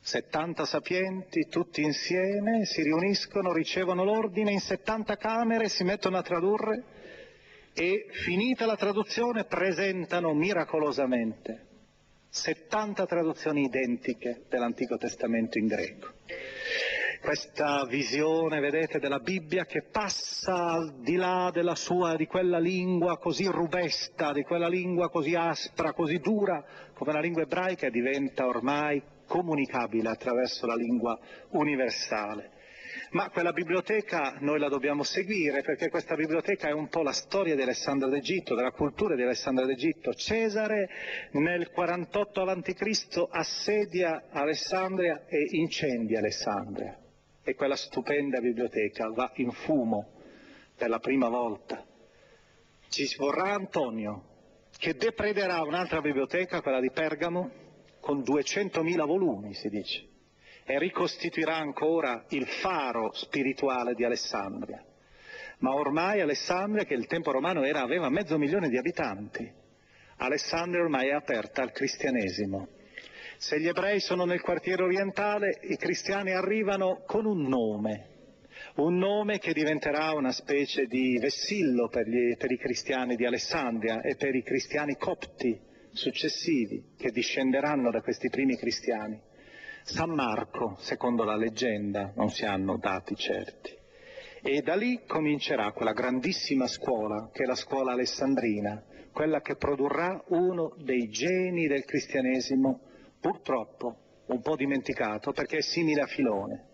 70 sapienti, tutti insieme, si riuniscono, ricevono l'ordine in 70 camere, si mettono a tradurre e, finita la traduzione, presentano miracolosamente 70 traduzioni identiche dell'Antico Testamento in greco. Questa visione, vedete, della Bibbia che passa al di là sua, di quella lingua così rubesta, di quella lingua così aspra, così dura come la lingua ebraica diventa ormai comunicabile attraverso la lingua universale. Ma quella biblioteca noi la dobbiamo seguire perché questa biblioteca è un po' la storia di Alessandro d'Egitto, della cultura di Alessandro d'Egitto. Cesare nel 48 a.C. assedia Alessandria e incendia Alessandria e quella stupenda biblioteca va in fumo per la prima volta. Ci vorrà Antonio che deprederà un'altra biblioteca, quella di Pergamo, con 200.000 volumi, si dice e ricostituirà ancora il faro spirituale di Alessandria. Ma ormai Alessandria, che il tempo romano era, aveva mezzo milione di abitanti, Alessandria ormai è aperta al cristianesimo. Se gli ebrei sono nel quartiere orientale, i cristiani arrivano con un nome, un nome che diventerà una specie di vessillo per, gli, per i cristiani di Alessandria e per i cristiani copti successivi che discenderanno da questi primi cristiani. San Marco, secondo la leggenda, non si hanno dati certi. E da lì comincerà quella grandissima scuola, che è la scuola alessandrina, quella che produrrà uno dei geni del cristianesimo, purtroppo un po' dimenticato, perché è simile a Filone.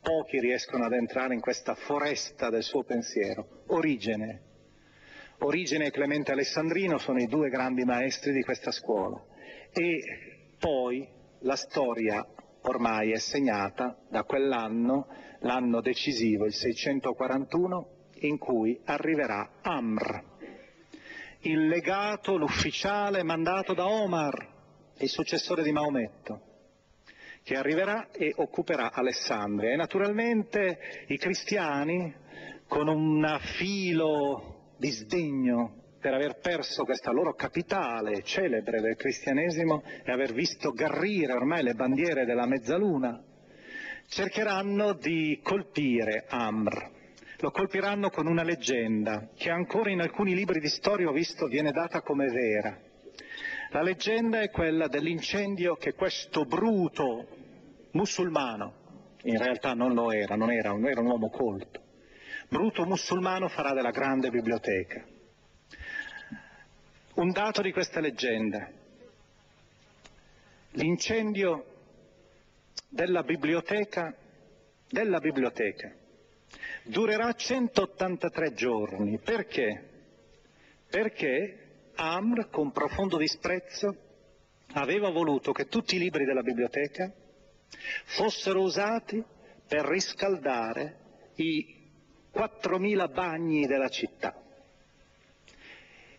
Pochi riescono ad entrare in questa foresta del suo pensiero. Origene. Origene e Clemente Alessandrino sono i due grandi maestri di questa scuola. E poi la storia ormai è segnata da quell'anno, l'anno decisivo, il 641, in cui arriverà Amr, il legato, l'ufficiale mandato da Omar, il successore di Maometto, che arriverà e occuperà Alessandria. E naturalmente i cristiani, con un filo di sdegno per aver perso questa loro capitale celebre del cristianesimo e aver visto garrire ormai le bandiere della mezzaluna, cercheranno di colpire Amr. Lo colpiranno con una leggenda che ancora in alcuni libri di storia ho visto viene data come vera. La leggenda è quella dell'incendio che questo bruto musulmano, in realtà non lo era, non era, era un uomo colto, bruto musulmano farà della grande biblioteca. Un dato di questa leggenda. L'incendio della biblioteca, della biblioteca durerà 183 giorni. Perché? Perché Amr, con profondo disprezzo, aveva voluto che tutti i libri della biblioteca fossero usati per riscaldare i 4.000 bagni della città.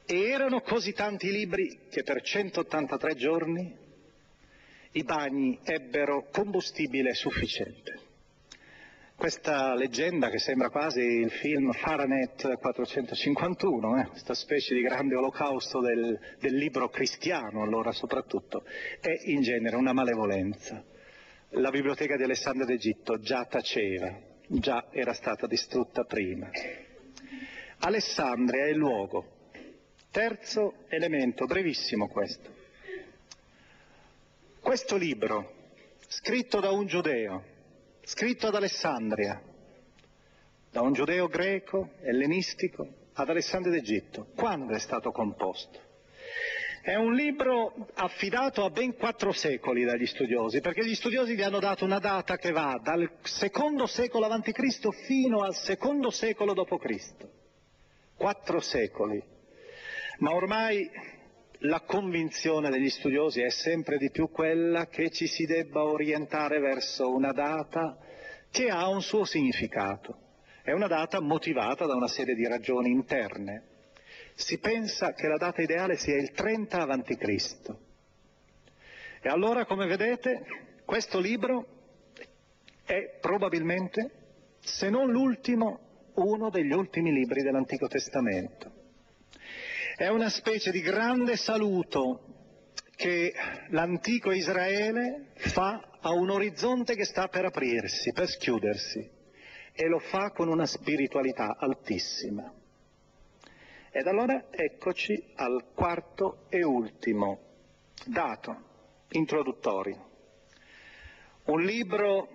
E erano così tanti libri che per 183 giorni i bagni ebbero combustibile sufficiente. Questa leggenda che sembra quasi il film Fahrenheit 451, eh, questa specie di grande olocausto del, del libro cristiano allora soprattutto, è in genere una malevolenza. La biblioteca di Alessandria d'Egitto già taceva, già era stata distrutta prima. Alessandria è il luogo Terzo elemento, brevissimo questo. Questo libro, scritto da un giudeo, scritto ad Alessandria, da un giudeo greco, ellenistico, ad Alessandria d'Egitto, quando è stato composto? È un libro affidato a ben quattro secoli dagli studiosi, perché gli studiosi gli hanno dato una data che va dal secondo secolo a.C. fino al secondo secolo d.C. Quattro secoli ma ormai la convinzione degli studiosi è sempre di più quella che ci si debba orientare verso una data che ha un suo significato. È una data motivata da una serie di ragioni interne. Si pensa che la data ideale sia il 30 a.C. E allora, come vedete, questo libro è probabilmente, se non l'ultimo, uno degli ultimi libri dell'Antico Testamento. È una specie di grande saluto che l'antico Israele fa a un orizzonte che sta per aprirsi, per schiudersi, e lo fa con una spiritualità altissima. Ed allora eccoci al quarto e ultimo dato introduttorio. Un libro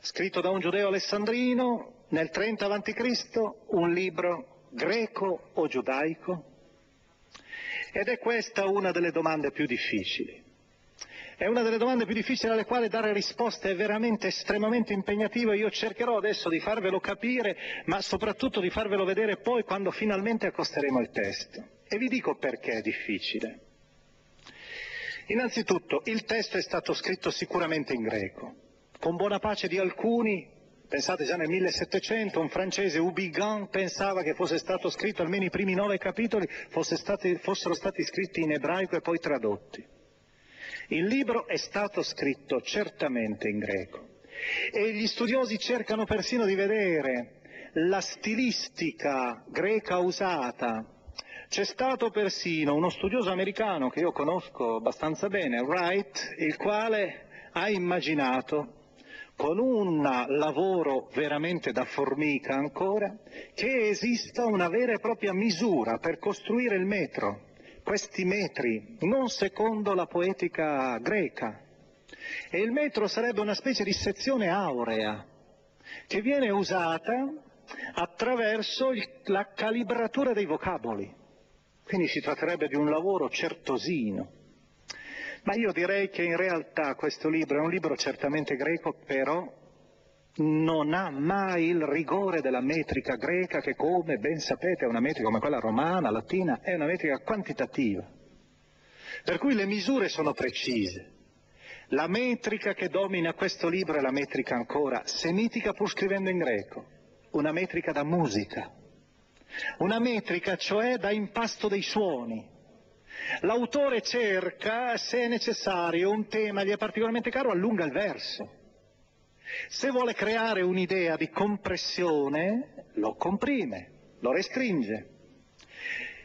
scritto da un giudeo alessandrino nel 30 a.C., un libro greco o giudaico, ed è questa una delle domande più difficili. È una delle domande più difficili alle quali dare risposte è veramente estremamente impegnativo e io cercherò adesso di farvelo capire, ma soprattutto di farvelo vedere poi quando finalmente accosteremo il testo. E vi dico perché è difficile. Innanzitutto, il testo è stato scritto sicuramente in greco, con buona pace di alcuni Pensate già nel 1700 un francese, Ubigan, pensava che fosse stato scritto, almeno i primi nove capitoli, stati, fossero stati scritti in ebraico e poi tradotti. Il libro è stato scritto certamente in greco e gli studiosi cercano persino di vedere la stilistica greca usata. C'è stato persino uno studioso americano che io conosco abbastanza bene, Wright, il quale ha immaginato con un lavoro veramente da formica ancora, che esista una vera e propria misura per costruire il metro, questi metri, non secondo la poetica greca. E il metro sarebbe una specie di sezione aurea che viene usata attraverso il, la calibratura dei vocaboli. Quindi si tratterebbe di un lavoro certosino. Ma io direi che in realtà questo libro è un libro certamente greco, però non ha mai il rigore della metrica greca che come ben sapete è una metrica come quella romana, latina, è una metrica quantitativa. Per cui le misure sono precise. La metrica che domina questo libro è la metrica ancora semitica pur scrivendo in greco, una metrica da musica, una metrica cioè da impasto dei suoni, L'autore cerca, se è necessario, un tema gli è particolarmente caro, allunga il verso. Se vuole creare un'idea di compressione, lo comprime, lo restringe.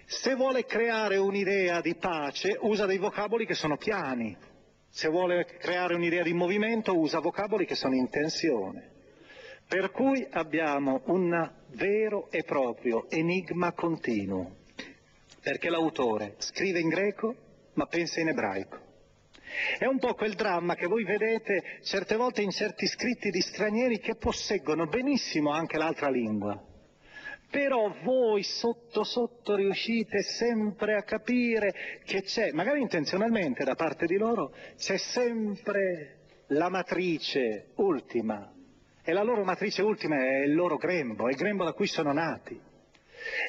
Se vuole creare un'idea di pace usa dei vocaboli che sono piani, se vuole creare un'idea di movimento usa vocaboli che sono in tensione. Per cui abbiamo un vero e proprio enigma continuo, perché l'autore scrive in greco ma pensa in ebraico. È un po' quel dramma che voi vedete certe volte in certi scritti di stranieri che posseggono benissimo anche l'altra lingua, però voi sotto sotto riuscite sempre a capire che c'è, magari intenzionalmente da parte di loro, c'è sempre la matrice ultima, e la loro matrice ultima è il loro grembo, è il grembo da cui sono nati.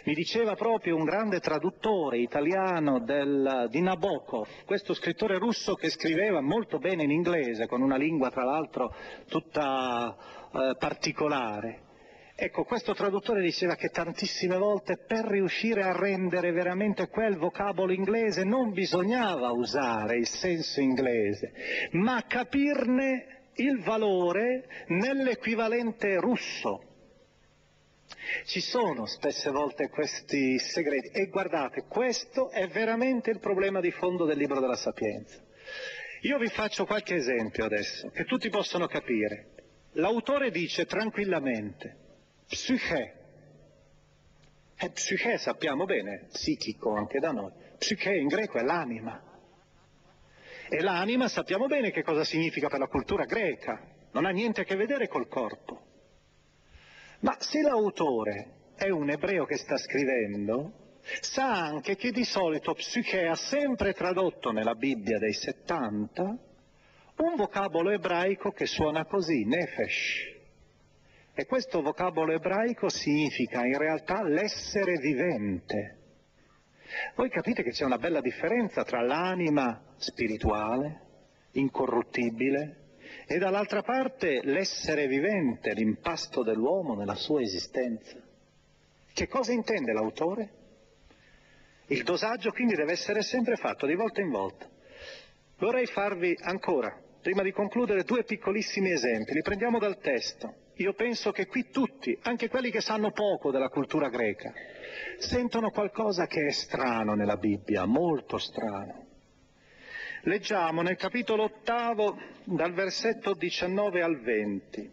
Mi diceva proprio un grande traduttore italiano del, di Nabokov, questo scrittore russo che scriveva molto bene in inglese, con una lingua tra l'altro tutta eh, particolare. Ecco, questo traduttore diceva che tantissime volte per riuscire a rendere veramente quel vocabolo inglese non bisognava usare il senso inglese, ma capirne il valore nell'equivalente russo. Ci sono spesse volte questi segreti e guardate, questo è veramente il problema di fondo del libro della Sapienza. Io vi faccio qualche esempio adesso, che tutti possono capire. L'autore dice tranquillamente, psiche, e psiche sappiamo bene, psichico anche da noi, psiche in greco è l'anima. E l'anima sappiamo bene che cosa significa per la cultura greca, non ha niente a che vedere col corpo. Ma se l'autore è un ebreo che sta scrivendo, sa anche che di solito psiche ha sempre tradotto nella Bibbia dei 70 un vocabolo ebraico che suona così, nefesh. E questo vocabolo ebraico significa in realtà l'essere vivente. Voi capite che c'è una bella differenza tra l'anima spirituale, incorruttibile, e dall'altra parte l'essere vivente, l'impasto dell'uomo nella sua esistenza. Che cosa intende l'autore? Il dosaggio quindi deve essere sempre fatto di volta in volta. Vorrei farvi ancora, prima di concludere, due piccolissimi esempi. Li prendiamo dal testo. Io penso che qui tutti, anche quelli che sanno poco della cultura greca, sentono qualcosa che è strano nella Bibbia, molto strano. Leggiamo nel capitolo ottavo dal versetto 19 al 20.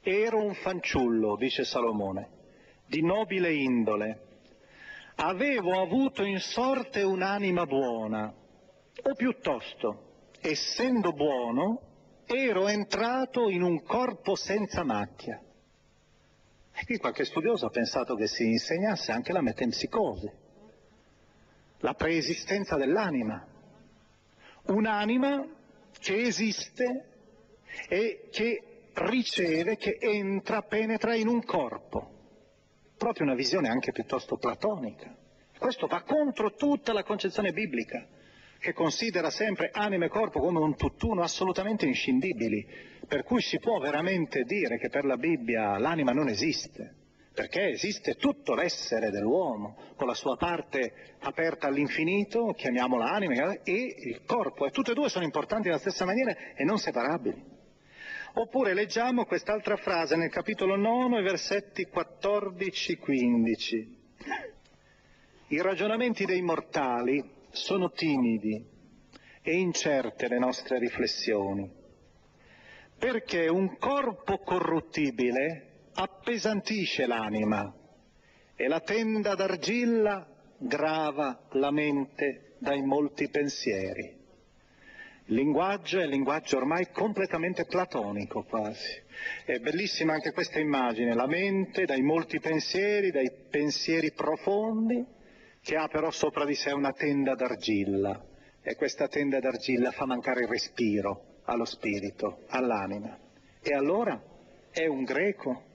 Ero un fanciullo, dice Salomone, di nobile indole. Avevo avuto in sorte un'anima buona, o piuttosto, essendo buono, ero entrato in un corpo senza macchia. E qui qualche studioso ha pensato che si insegnasse anche la metempsicosi la preesistenza dell'anima. Un'anima che esiste e che riceve, che entra, penetra in un corpo. Proprio una visione anche piuttosto platonica. Questo va contro tutta la concezione biblica, che considera sempre anima e corpo come un tutt'uno assolutamente inscindibili, per cui si può veramente dire che per la Bibbia l'anima non esiste perché esiste tutto l'essere dell'uomo, con la sua parte aperta all'infinito, chiamiamola anima, e il corpo, e tutte e due sono importanti nella stessa maniera e non separabili. Oppure leggiamo quest'altra frase nel capitolo 9, versetti 14-15. I ragionamenti dei mortali sono timidi e incerte le nostre riflessioni, perché un corpo corruttibile appesantisce l'anima e la tenda d'argilla grava la mente dai molti pensieri. Il linguaggio è un linguaggio ormai completamente platonico quasi. È bellissima anche questa immagine, la mente dai molti pensieri, dai pensieri profondi, che ha però sopra di sé una tenda d'argilla e questa tenda d'argilla fa mancare il respiro allo spirito, all'anima. E allora è un greco,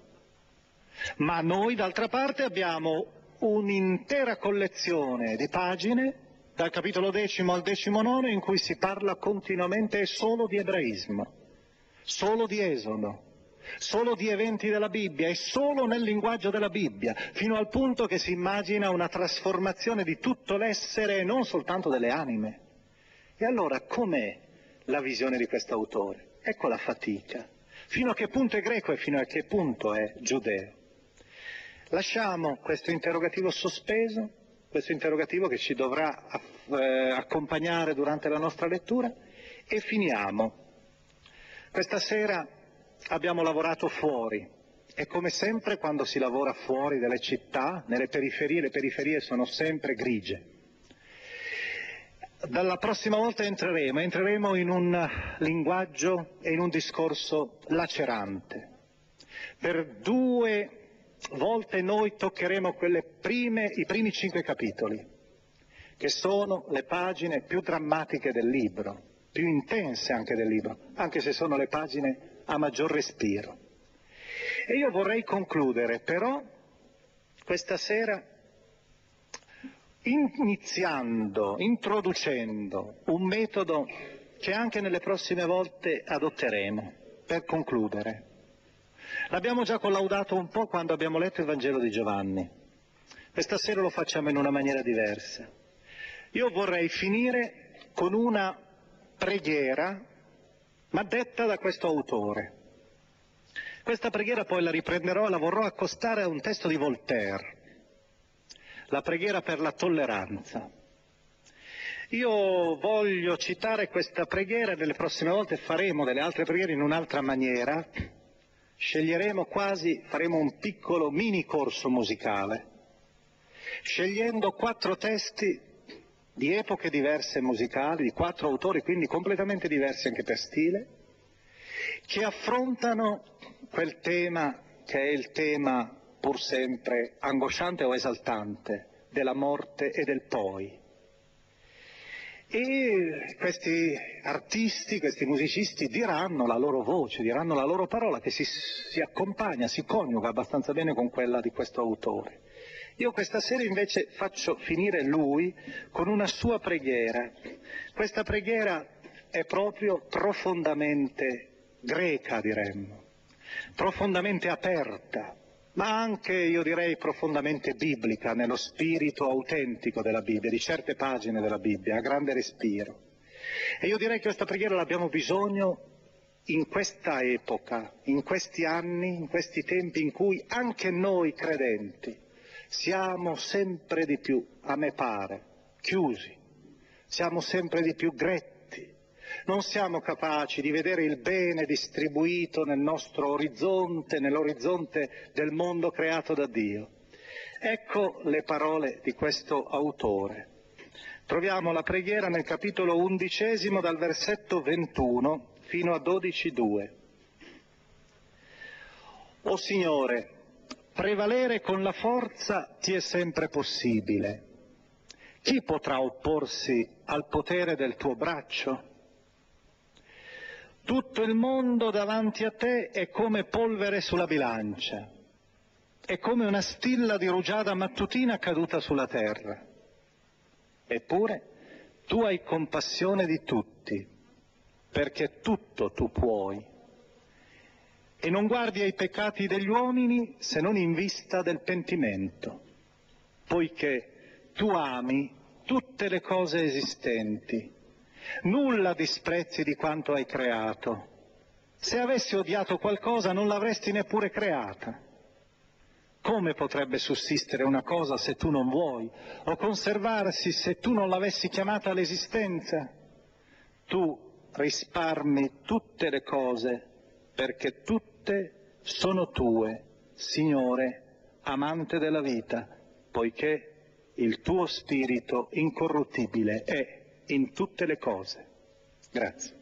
ma noi d'altra parte abbiamo un'intera collezione di pagine, dal capitolo decimo al decimo nono, in cui si parla continuamente solo di ebraismo, solo di esodo, solo di eventi della Bibbia e solo nel linguaggio della Bibbia, fino al punto che si immagina una trasformazione di tutto l'essere e non soltanto delle anime. E allora com'è la visione di questo autore? Ecco la fatica. Fino a che punto è greco e fino a che punto è giudeo. Lasciamo questo interrogativo sospeso, questo interrogativo che ci dovrà eh, accompagnare durante la nostra lettura e finiamo. Questa sera abbiamo lavorato fuori e come sempre quando si lavora fuori dalle città, nelle periferie, le periferie sono sempre grigie. Dalla prossima volta entreremo, entreremo in un linguaggio e in un discorso lacerante. Per due volte noi toccheremo prime, i primi cinque capitoli, che sono le pagine più drammatiche del libro, più intense anche del libro, anche se sono le pagine a maggior respiro. E io vorrei concludere però questa sera iniziando, introducendo un metodo che anche nelle prossime volte adotteremo per concludere. L'abbiamo già collaudato un po' quando abbiamo letto il Vangelo di Giovanni. Questa sera lo facciamo in una maniera diversa. Io vorrei finire con una preghiera, ma detta da questo autore. Questa preghiera poi la riprenderò e la vorrò accostare a un testo di Voltaire, la preghiera per la tolleranza. Io voglio citare questa preghiera e nelle prossime volte faremo delle altre preghiere in un'altra maniera, sceglieremo quasi, faremo un piccolo mini corso musicale, scegliendo quattro testi di epoche diverse musicali, di quattro autori, quindi completamente diversi anche per stile, che affrontano quel tema che è il tema pur sempre angosciante o esaltante della morte e del poi. E questi artisti, questi musicisti diranno la loro voce, diranno la loro parola che si, si accompagna, si coniuga abbastanza bene con quella di questo autore. Io questa sera invece faccio finire lui con una sua preghiera. Questa preghiera è proprio profondamente greca, diremmo, profondamente aperta, ma anche, io direi, profondamente biblica, nello spirito autentico della Bibbia, di certe pagine della Bibbia, a grande respiro. E io direi che questa preghiera l'abbiamo bisogno in questa epoca, in questi anni, in questi tempi in cui anche noi credenti siamo sempre di più, a me pare, chiusi, siamo sempre di più gretti non siamo capaci di vedere il bene distribuito nel nostro orizzonte, nell'orizzonte del mondo creato da Dio. Ecco le parole di questo autore. Troviamo la preghiera nel capitolo undicesimo dal versetto 21 fino a 12.2. O Signore, prevalere con la forza ti è sempre possibile. Chi potrà opporsi al potere del tuo braccio? Tutto il mondo davanti a te è come polvere sulla bilancia, è come una stilla di rugiada mattutina caduta sulla terra. Eppure tu hai compassione di tutti, perché tutto tu puoi. E non guardi ai peccati degli uomini se non in vista del pentimento, poiché tu ami tutte le cose esistenti Nulla disprezzi di quanto hai creato. Se avessi odiato qualcosa non l'avresti neppure creata. Come potrebbe sussistere una cosa se tu non vuoi, o conservarsi se tu non l'avessi chiamata all'esistenza? Tu risparmi tutte le cose perché tutte sono tue, Signore, amante della vita, poiché il tuo spirito incorruttibile è in tutte le cose. Grazie.